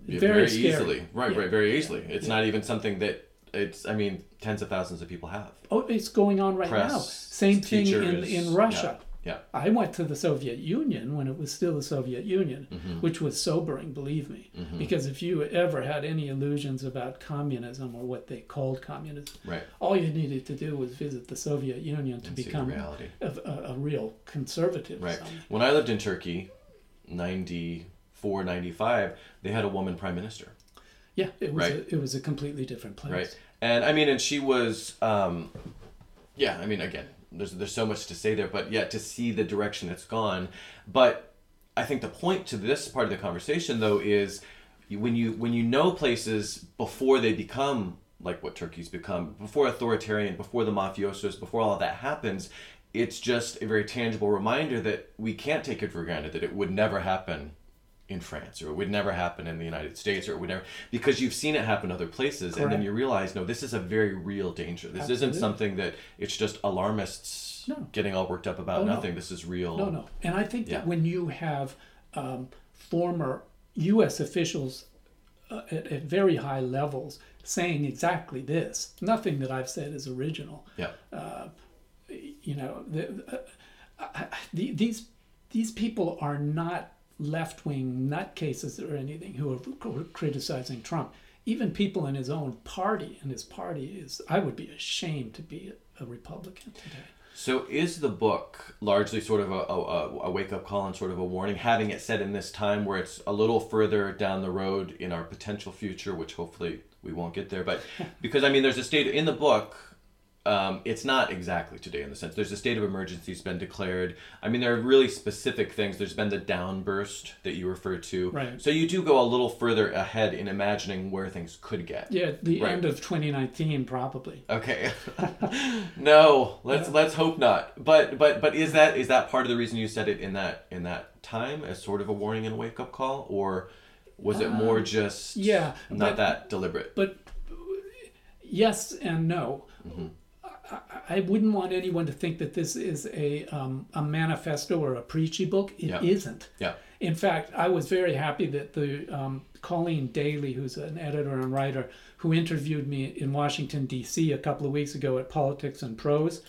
Very, very easily. Right, yeah. right, very easily. It's yeah. not even something that it's, I mean, tens of thousands of people have. Oh, it's going on right Press, now. Same thing in, in Russia. Yeah. I went to the Soviet Union when it was still the Soviet Union, mm-hmm. which was sobering, believe me. Mm-hmm. Because if you ever had any illusions about communism or what they called communism, right. all you needed to do was visit the Soviet Union to and become a, a, a, real conservative. Right. When I lived in Turkey, 94, 95, they had a woman prime minister. Yeah, it was, right. a, it was a completely different place. Right. And I mean, and she was, um, yeah, I mean, again, there's there's so much to say there, but yet to see the direction it's gone. But I think the point to this part of the conversation though is when you when you know places before they become like what Turkey's become, before authoritarian, before the mafiosos, before all that happens, it's just a very tangible reminder that we can't take it for granted that it would never happen in France or it would never happen in the United States or it would never because you've seen it happen other places Correct. and then you realize no this is a very real danger this Absolutely. isn't something that it's just alarmists no. getting all worked up about oh, nothing no. this is real no no and I think yeah. that when you have um, former U.S. officials uh, at, at, very high levels saying exactly this nothing that I've said is original yeah uh, you know the, uh, the, these these people are not left wing nutcases or anything who are criticizing Trump. Even people in his own party, and his party is, I would be ashamed to be a Republican today. So, is the book largely sort of a, a, a wake up call and sort of a warning, having it set in this time where it's a little further down the road in our potential future, which hopefully we won't get there? But because, I mean, there's a state in the book, um, it's not exactly today in the sense there's a state of emergency has been declared. I mean, there are really specific things. There's been the downburst that you refer to. Right. So you do go a little further ahead in imagining where things could get. Yeah, the Right. end of 2019 probably. Okay. no, let's let's hope not. But but but is that is that part of the reason you said it in that in that time as sort of a warning and a wake up call, or was it more just Um, yeah, not but- that deliberate? But yes and no. Mm-hmm. I, I wouldn't want anyone to think that this is a um, a manifesto or a preachy book. It Yeah. not Yeah. In fact, I was very happy that the um, Colleen Daly, who's an editor and writer, who interviewed me in Washington D.C. a couple of weeks ago at Politics and Prose,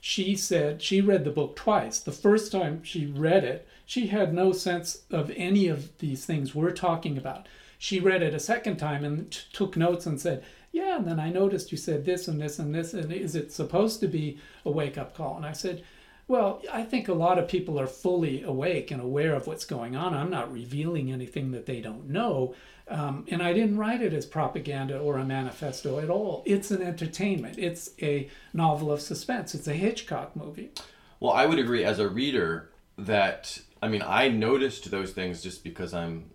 she said she read the book twice. The first time she read it, she had no sense of any of these things we're talking about. She read it a second time and t- took notes and said, Yeah, and then I noticed you said this and this and this, and is it supposed to be a wake up call? And I said, Well, I think a lot of people are fully awake and aware of what's going on. I'm not revealing anything that they don't know. Um, and I didn't write it as propaganda or a manifesto at all. It's an entertainment. It's a novel of suspense. It's a Hitchcock movie. Well, I would agree as a reader that I mean I noticed those things just because I'm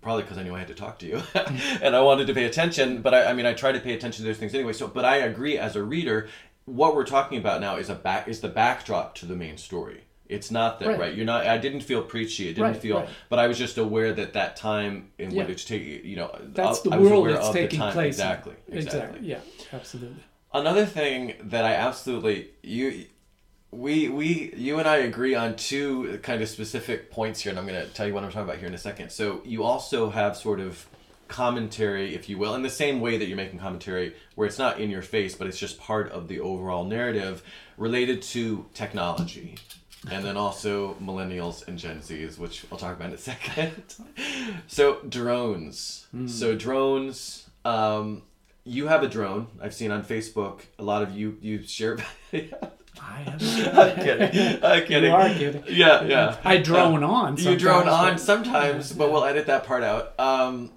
probably because I knew I had to talk to you and I wanted to pay attention. But I, I mean I try to pay attention to those things anyway. So, but I agree as a reader, what we're talking about now is a back is the backdrop to the main story. It's not that right. Right. You're not. I didn't feel preachy. It didn't Right, feel. right. But I was just aware that that time in Yeah. which take you know That's the I was world that's taking time- place. in. Exactly. Exactly. Yeah, absolutely. Another thing that I absolutely you we we you and I agree on two kind of specific points here, and I'm going to tell you what I'm talking about here in a second. So you also have sort of commentary, if you will, in the same way that you're making commentary, where it's not in your face, but it's just part of the overall narrative related to technology. And then also millennials and Gen Zs, which I'll talk about in a second. so drones. So drones. Um, you have a drone. I've seen on Facebook. A lot of you you share. I am I'm kidding. I'm kidding. You are kidding. Yeah, yeah. I drone on. You drone on sometimes, but we'll edit that part out. Um,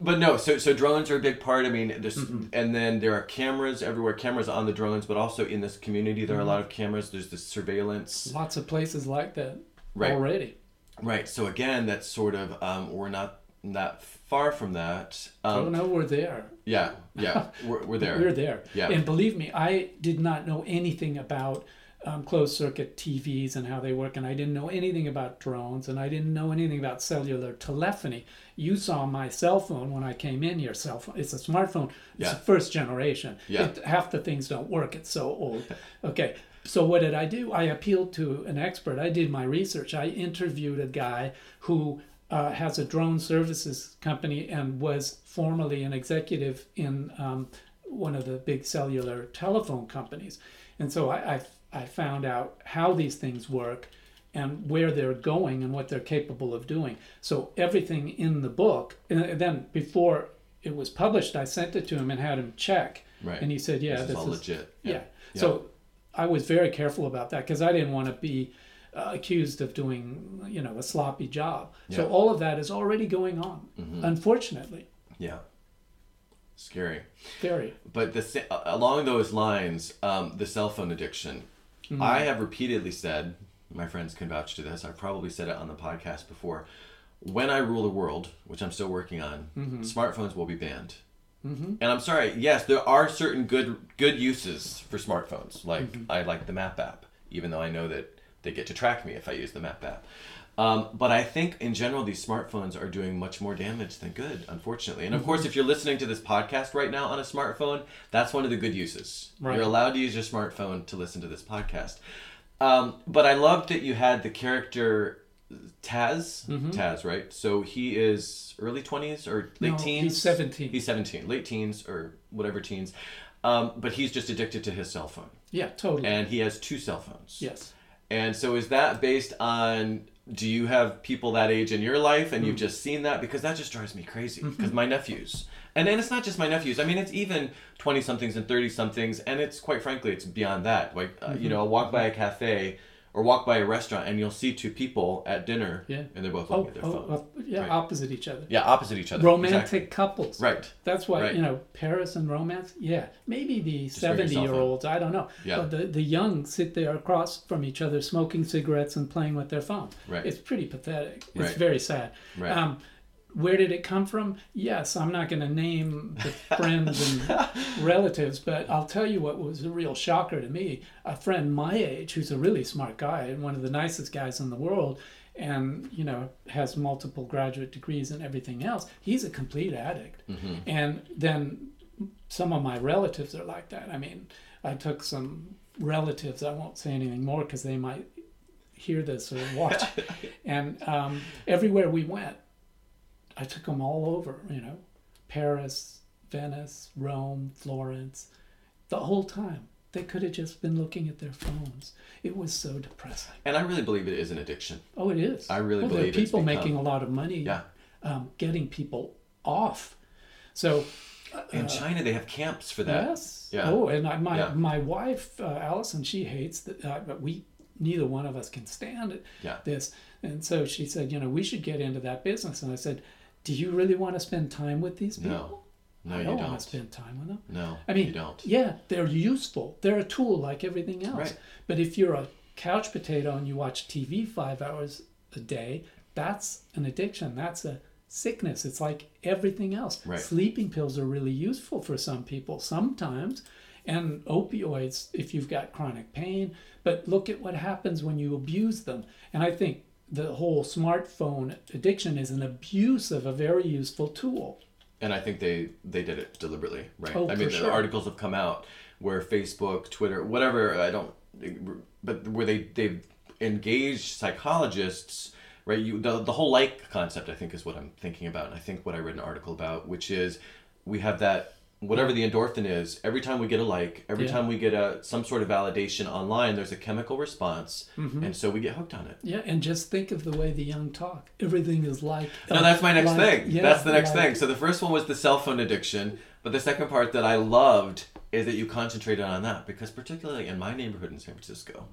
but no, so so drones are a big part. I mean, there's, Mm-hmm. and then there are cameras everywhere. Cameras on the drones, but also in this community, there are Mm-hmm. a lot of cameras. There's this surveillance. Lots of places like that Right. already. Right. So again, that's sort of um, we're not that far from that. Um, oh no, we're there. Yeah, yeah, we're, we're there. We're there. Yeah. And believe me, I did not know anything about um, closed circuit TVs and how they work, and I didn't know anything about drones, and I didn't know anything about cellular telephony. You saw my cell phone when I came in here. Cell phone. It's a smartphone. It's Yeah. first generation. Yeah. It, half the things don't work. It's so old. Okay. So what did I do? I appealed to an expert. I did my research. I interviewed a guy who uh, has a drone services company and was formerly an executive in um, one of the big cellular telephone companies. And so I, I, I found out how these things work and where they're going and what they're capable of doing. So everything in the book, and then before it was published, I sent it to him and had him check. Right. And he said, "Yeah, this, this, is all legit. yeah. So I was very careful about that because I didn't want to be uh, accused of doing, you know, a sloppy job. So Yeah. Mm-hmm. all of that is already going on. Unfortunately, yeah. Scary. very. But the along those lines, um, the cell phone addiction. Mm-hmm. I have repeatedly said, my friends can vouch to this. I've probably said it on the podcast before. When I rule the world, which I'm still working on, Mm-hmm. smartphones will be banned. And I'm sorry. Yes, there are certain good good uses for smartphones. Like Mm-hmm. I like the Map app, even though I know that they get to track me if I use the Map app. Um, but I think in general, these smartphones are doing much more damage than good, unfortunately. And of course, Mm-hmm. if you're listening to this podcast right now on a smartphone, that's one of the good uses. Right. You're allowed to use your smartphone to listen to this podcast. Um, but I loved that you had the character Taz. Mm-hmm. Taz, right? So he is early 20s or late No, teens? he's 17. He's 17, late teens or whatever teens. Um, but he's just addicted to his cell phone. Yeah, totally. And he has two cell phones. yes. And so is that based on do you have people that age in your life and Mm. you've just seen that? Because that just drives me crazy. Because my nephews and then it's not just my nephews. I mean it's even 20 somethings and 30 somethings and it's quite frankly it's beyond that. Like uh, Mm-hmm. you know i'll walk by a cafe or walk by a restaurant and you'll see two people at dinner Yeah. and they're both Oh, looking at their oh, phones. oh, yeah, Right. opposite each other. yeah, opposite each other. Romantic Exactly. couples. Right. That's why Right. you know Paris and romance. Yeah, maybe the for your seventy cell year phone. olds. I don't know. Yeah. But the the young sit there across from each other, smoking cigarettes and playing with their phones. Right. It's pretty pathetic. It's Right. very sad. Right. Um, where did it come from? Yes, I'm not going to name the friends and relatives, but I'll tell you what was a real shocker to me. A friend my age, who's a really smart guy and one of the nicest guys in the world, and you know has multiple graduate degrees and everything else. He's a complete addict, and then some of my relatives are like that. I mean, I took some relatives. I won't say anything more because they might hear this or watch. and um, everywhere we went, I took them all over. You know, Paris, Venice, Rome, Florence. The whole time they could have just been looking at their phones. It was so depressing. And I really believe it is an addiction. Oh, it is. I really well, believe there are people become- making a lot of money. Yeah. Um, getting people off. So In China, they have camps for that. Yes. Yeah. Oh, and I, my Yeah. my wife uh, Alison, she hates that. Uh, but we neither one of us can stand it. Yeah. This, and so she said, you know, we should get into that business. And I said, do you really want to spend time with these people? No. No, I you don't, don't. want to spend time with them. No, I mean, you don't. yeah, they're useful. They're a tool like everything else. Right. But if you're a couch potato and you watch TV five hours a day, that's an addiction. That's a sickness. It's like everything else. Right. Sleeping pills are really useful for some people sometimes, and opioids if you've got chronic pain. But look at what happens when you abuse them. And I think the whole smartphone addiction is an abuse of a very useful tool. And I think they they did it deliberately, right? Oh, I mean, for the articles have come out where Facebook, Twitter, whatever. I don't, but where they they've engaged psychologists, right? You the the whole like concept, I think, is what I'm thinking about, and I think what I read an article about, which is we have that whatever the endorphin is every time we get a like every Yeah. time we get a some sort of validation online there's a chemical response Mm-hmm. and so we get hooked on it Yeah, and just think of the way the young talk. Everything is like. No, that's my next like- thing. yeah, that's the next like- thing. So the first one was the cell phone addiction, but the second part that I loved is that you concentrated on that because particularly in my neighborhood in San Francisco,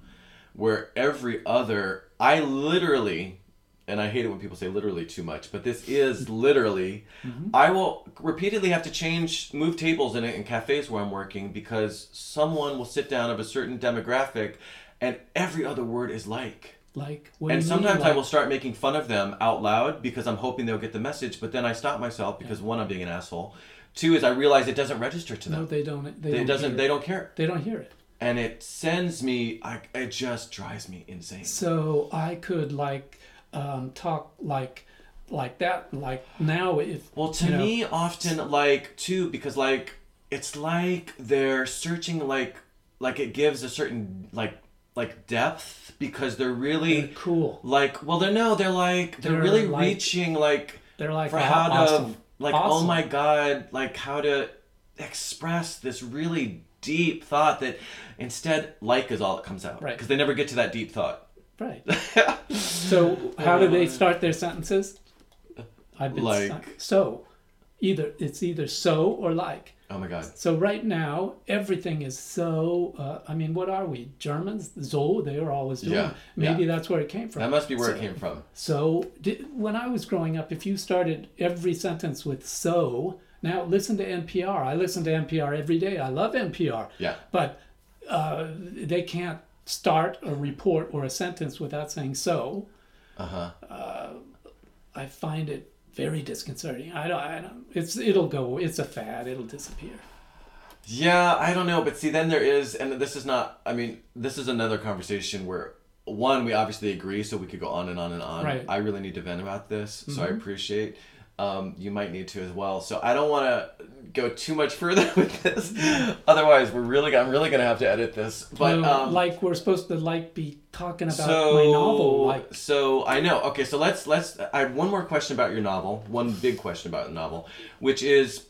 where every other I literally and I hate it when people say literally too much, but this is literally mm-hmm. I will repeatedly have to change move tables in in cafes where I'm working because someone will sit down of a certain demographic and every other word is like Like. What and sometimes I will start making fun of them out loud because I'm hoping they'll get the message. But then I stop myself because one, I'm being an asshole. Two is I realize it doesn't register to them. No, they don't. They it don't doesn't. They don't care, They don't hear it. and it sends me. I, it just drives me insane. So I could like um, talk like like that. Like now, if Well, to you know, me, often like too because like it's like they're searching like like it gives a certain like like depth because they're really they're cool. like well they're no they're like they're, They're really like- reaching like They're like for how to awesome. like oh my god like how to express this really deep thought that instead like is all that comes out Right. because they never get to that deep thought Right. So how do they start their sentences? I've been Like- stuck. so. Either it's either so or like. oh my god So right now everything is so. Uh, I mean, what are we Germans? So they are always doing. Yeah. Maybe that's where it came from. that must be where So- it came from So, did, when I was growing up, if you started every sentence with so, now listen to NPR. I listen to NPR every day. I love NPR. yeah But uh, they can't start a report or a sentence without saying so. uh-huh Uh, I find it very disconcerting. I don't, I don't, it's, it'll go, it's a fad, it'll disappear. Yeah, I don't know, but see, then there is, and this is not. I mean, this is another conversation where one, we obviously agree, so we could go on and on and on. Right. Mm-hmm. I really need to vent about this, so I appreciate. Um, you might need to as well. So I don't want to go too much further with this. Otherwise, we're really, I'm really gonna have to edit this. But No, um, like we're supposed to like be talking about so my novel. Like, so I know. Okay, so let's let's. I have one more question about your novel. One big question about the novel, which is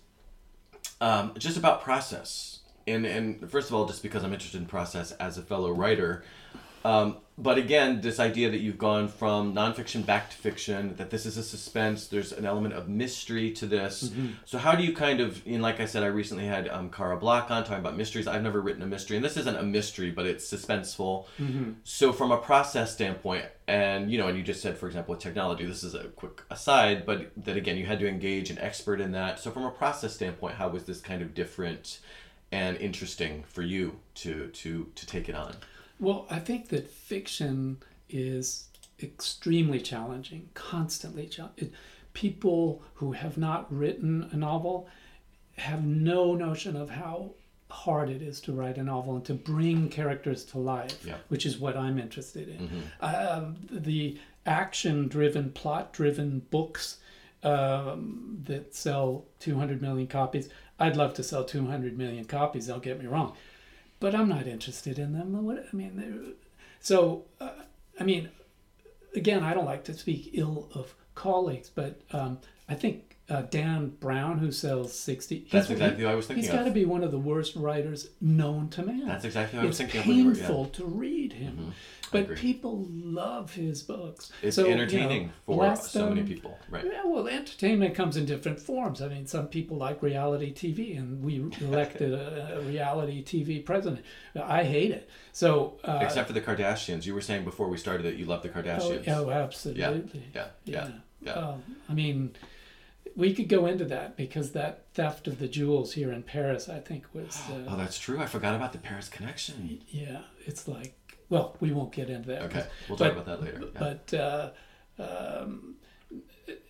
um, just about process. And and first of all, just because I'm interested in process as a fellow writer, Um, but again, this idea that you've gone from nonfiction back to fiction, that this is a suspense, there's an element of mystery to this. Mm-hmm. So how do you kind of, and like I said, I recently had um, Cara Black on talking about mysteries. I've never written a mystery, and this isn't a mystery, but it's suspenseful. Mm-hmm. So from a process standpoint, and you know, and you just said, for example, with technology, this is a quick aside, but that again, you had to engage an expert in that. So from a process standpoint, how was this kind of different and interesting for you to to to take it on? Well, I think that fiction is extremely challenging, constantly challenging. People who have not written a novel have no notion of how hard it is to write a novel and to bring characters to life, Yeah. which is what I'm interested in. Um, the action driven, plot driven books um, that sell 200 million copies. I'd love to sell 200 million copies, don't get me wrong but I'm not interested in them. What I mean, so uh, I mean, again, I don't like to speak ill of colleagues, but um, I think uh, Dan Brown, who sells sixty, That's he's- exactly what I was thinking He's of. got to be one of the worst writers known to man. That's exactly what I was it's thinking of you were- yeah. painful to read him, I but people love his books. It's So, you know, entertaining for so many um, people, right? yeah, well, entertainment comes in different forms. I mean, some people like reality TV, and we elected a, a reality TV president. I hate it. So, uh, Except for the Kardashians. You were saying before we started that you love the oh, Kardashians. oh, absolutely. yeah, yeah, yeah. Um, I mean, we could go into that because that theft of the jewels here in Paris, I think, was. Uh, Oh, that's true. I forgot about the Paris connection. yeah, it's like. Well, we won't get into that. Okay, we'll talk but- about that later. Yeah. But uh, um,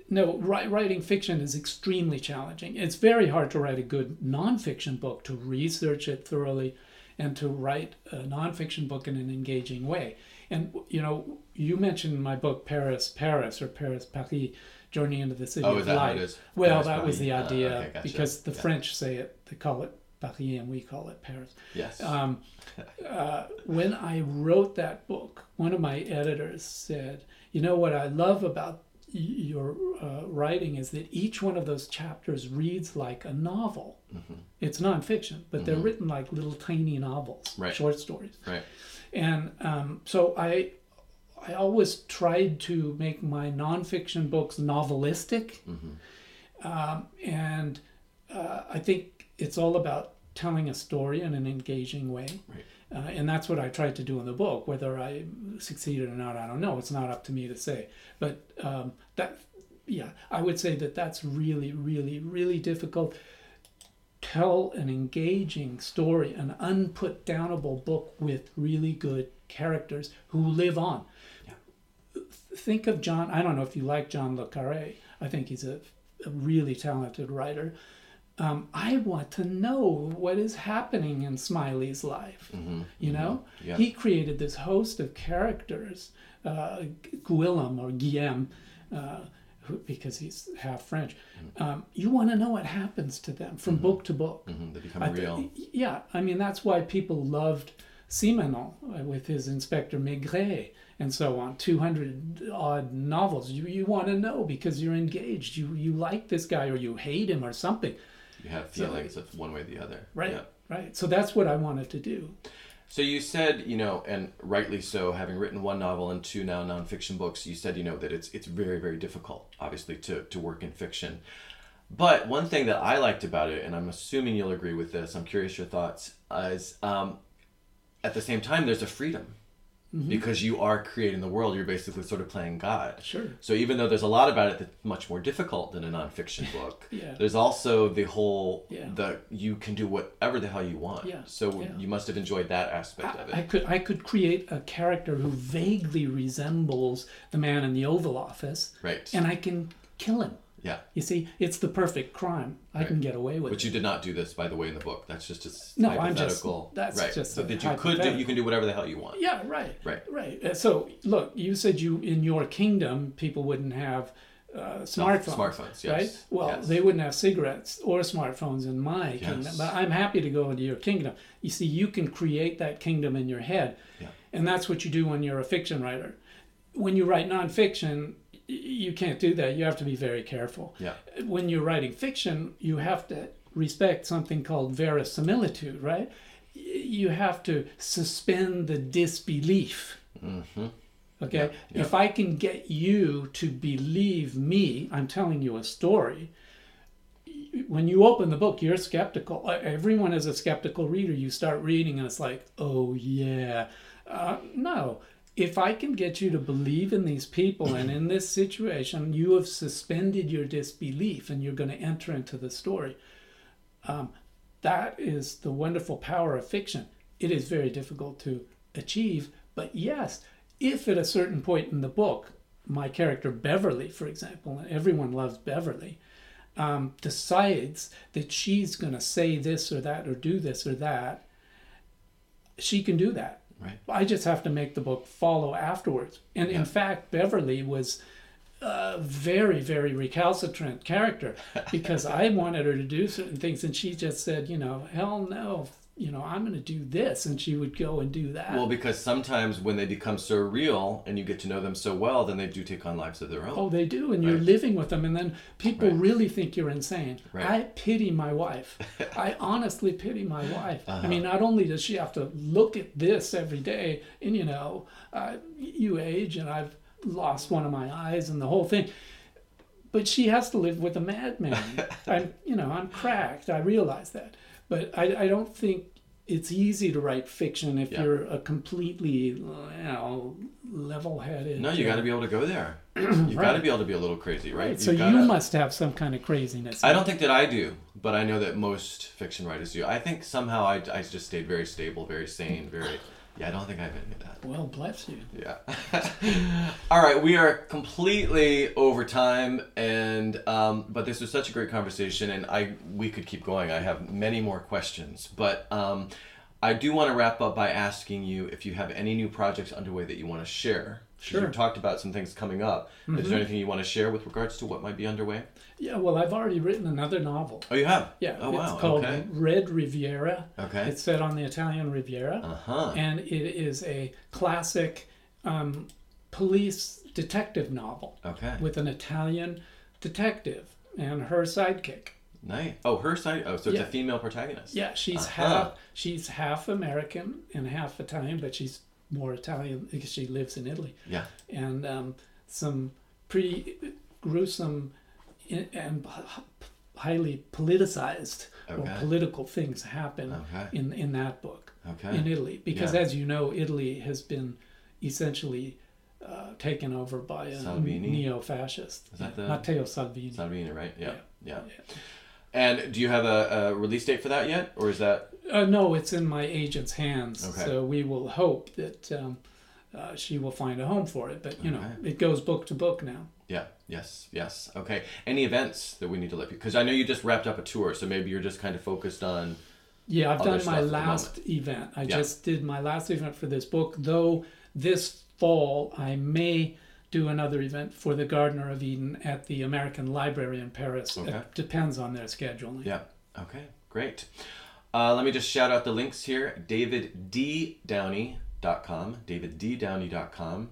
no, wri- writing fiction is extremely challenging. It's very hard to write a good nonfiction book, to research it thoroughly, and to write a nonfiction book in an engaging way. And you know, you mentioned my book Paris, Paris, or Paris, Paris, Journey into the City Oh, of is that how Light. Well, Paris, that was Paris. the Ah, idea okay, gotcha. because the Yeah. French say it, they call it Paris, and we call it Paris. yes. Um, uh, when I wrote that book, one of my editors said, "You know what I love about y- your uh, writing is that each one of those chapters reads like a novel. Mm-hmm. It's nonfiction, but they're written like little tiny novels, Right. short stories. right. And um, so I, I always tried to make my nonfiction books novelistic, um, and uh, I think it's all about telling a story in an engaging way. Right. Uh, and that's what I tried to do in the book. Whether I succeeded or not, I don't know. It's not up to me to say. But um, that, yeah, I would say that that's really, really, really difficult. Tell an engaging story, an unput downable book with really good characters who live on. Think of John. I don't know if you like John Le Carre. I think he's a, a really talented writer. Um, I want to know what is happening in Smiley's life. You know, Yeah. he created this host of characters, uh, Guillaume or Guillaume, uh, who, because he's half French. Um, you want to know what happens to them from book to book. Mhm, They become I real. yeah, I mean that's why people loved Simenon uh, with his Inspector Maigret and so on. Two hundred odd novels. You you want to know because you're engaged. You you like this guy or you hate him or something. You have feelings of one way or the other. Right. Yeah. Right. So that's what I wanted to do. So you said, you know, and rightly so, having written one novel and two now nonfiction books, you said, you know, that it's it's very very difficult, obviously, to to work in fiction. But one thing that I liked about it, and I'm assuming you'll agree with this, I'm curious your thoughts, is um, at the same time there's a freedom Mm-hmm. because you are creating the world. You're basically sort of playing God. Sure. So even though there's a lot about it that's much more difficult than a nonfiction book, Yeah. there's also the whole Yeah. the you can do whatever the hell you want. Yeah, So yeah. you must have enjoyed that aspect of it. I, I could I could create a character who vaguely resembles the man in the Oval Office, right. and I can kill him. Yeah. You see, it's the perfect crime. I can get away with But it. But you did not do this, by the way, in the book. That's just a No, I'm just- that's right. just so that you could do, you can do whatever the hell you want. Yeah, right. Right. Right. Uh, So, look, you said you in your kingdom people wouldn't have uh, smartphones. smartphones, yes, Right. Well, yes. they wouldn't have cigarettes or smartphones in my kingdom. But I'm happy to go into your kingdom. You see, you can create that kingdom in your head, Yeah. and that's what you do when you're a fiction writer. When you write nonfiction, you can't do that. You have to be very careful. Yeah. When you're writing fiction, you have to respect something called verisimilitude, right? You have to suspend the disbelief Mm-hmm. Okay? Yeah. If I can get you to believe me, I'm telling you a story. When you open the book, you're skeptical. Everyone is a skeptical reader. You start reading, and it's like, oh, yeah. Uh, no. If I can get you to believe in these people and in this situation, you have suspended your disbelief and you're going to enter into the story. Um, that is the wonderful power of fiction. It is very difficult to achieve, but yes, if at a certain point in the book, my character Beverly, for example, and everyone loves Beverly, um, decides that she's going to say this or that or do this or that, she can do that. Right. I just have to make the book follow afterwards. And Yeah. in fact, Beverly was a very, very recalcitrant character because I wanted her to do certain things, and she just said, you know, hell no, you know, I'm going to do this, and she would go and do that. Well, because sometimes when they become so real and you get to know them so well, then they do take on lives of their own. Oh, they do, and you're living with them, and then people Right. really think you're insane. Right. I pity my wife. I honestly pity my wife. Uh-huh. I mean, not only does she have to look at this every day, and you know, uh, you age, and I've lost one of my eyes, and the whole thing. But she has to live with a madman. I'm, you know, I'm cracked. I realize that, but I, I don't think it's easy to write fiction if Yeah. you're a completely, you know, level-headed. No, you uh, got to be able to go there. You've got to be able to be a little crazy, right? Right. So You've you must have some kind of craziness. I don't think that I do, but I know that most fiction writers do. I think somehow I, I just stayed very stable, very sane, very. Yeah, I don't think I have any of that. Well, bless you. Yeah. All right, we are completely over time, and um, but this was such a great conversation, and I we could keep going. I have many more questions, but um, I do want to wrap up by asking you if you have any new projects underway that you want to share. Sure. You talked about some things coming up. Is there anything you want to share with regards to what might be underway? Yeah. Well, I've already written another novel. Oh, you have. Yeah. Oh wow. It's called okay. Red Riviera. Okay. It's set on the Italian Riviera, Uh huh. and it is a classic um, police detective novel Okay. with an Italian detective and her sidekick. Nice. Oh, her side. Oh, so it's Yeah. a female protagonist. Yeah, she's Uh-huh. half she's half American and half Italian, but she's more Italian because she lives in Italy. Yeah. and um, some pretty gruesome and highly politicized or political things happen Okay. in in that book Okay. in Italy because Yeah. as you know Italy has been essentially uh, taken over by a Salvini? neo-fascist Is that the- Matteo Salvini Salvini, right? Yeah. Yeah. Yeah. And do you have a, a release date for that yet, or is that? Uh, no it's in my agent's hands Okay. so we will hope that um, uh, she will find a home for it but you know it goes book to book now Yeah. Yes. Yes. Okay. Any events that we need to let you? Because I know you just wrapped up a tour, so maybe you're just kind of focused on. Yeah, I've done my last event. I Yeah. just did my last event for this book, though this fall I may do another event for the Gardener of Eden at the American Library in Paris. Okay. It depends on their scheduling. Yeah. Okay. Great. Uh, let me just shout out the links here. DavidDDownie.com. DavidDDownie.com.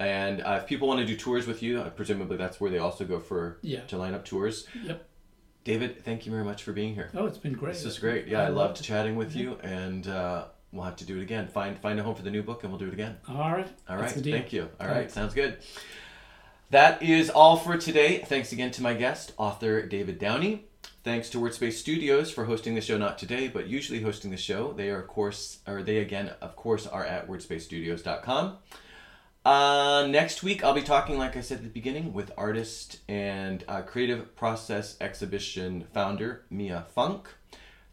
And uh, if people want to do tours with you, uh, presumably that's where they also go for Yeah. to line up tours. Yep. David, thank you very much for being here. Oh, it's been great. This is great. Yeah, I, loved loved chatting with you, and uh, we'll have to do it again. Find find a home for the new book, and we'll do it again. All right. All right. That's right. the deal. Thank you. All right. Thanks. Sounds good. That is all for today. Thanks again to my guest, author David Downie. Thanks to Wordspace Studios for hosting the show, not today, but usually hosting the show. They are, of course, or they again, of course, are at wordspacestudios.com. Uh, next week, I'll be talking, like I said at the beginning, with artist and uh, creative process exhibition founder Mia Funk.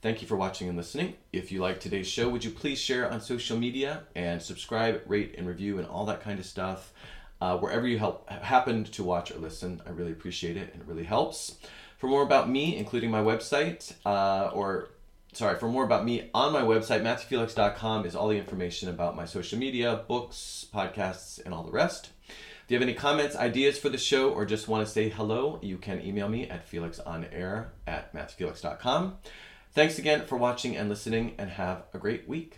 Thank you for watching and listening. If you like today's show, would you please share on social media and subscribe, rate, and review, and all that kind of stuff uh, wherever you help happened to watch or listen. I really appreciate it, and it really helps. For more about me, including my website, uh, or sorry, for more about me on my website, MatthewFelix.com is all the information about my social media, books, podcasts, and all the rest. If you have any comments, ideas for the show, or just want to say hello, you can email me at felixonair at MatthewFelix.com. Thanks again for watching and listening, and have a great week.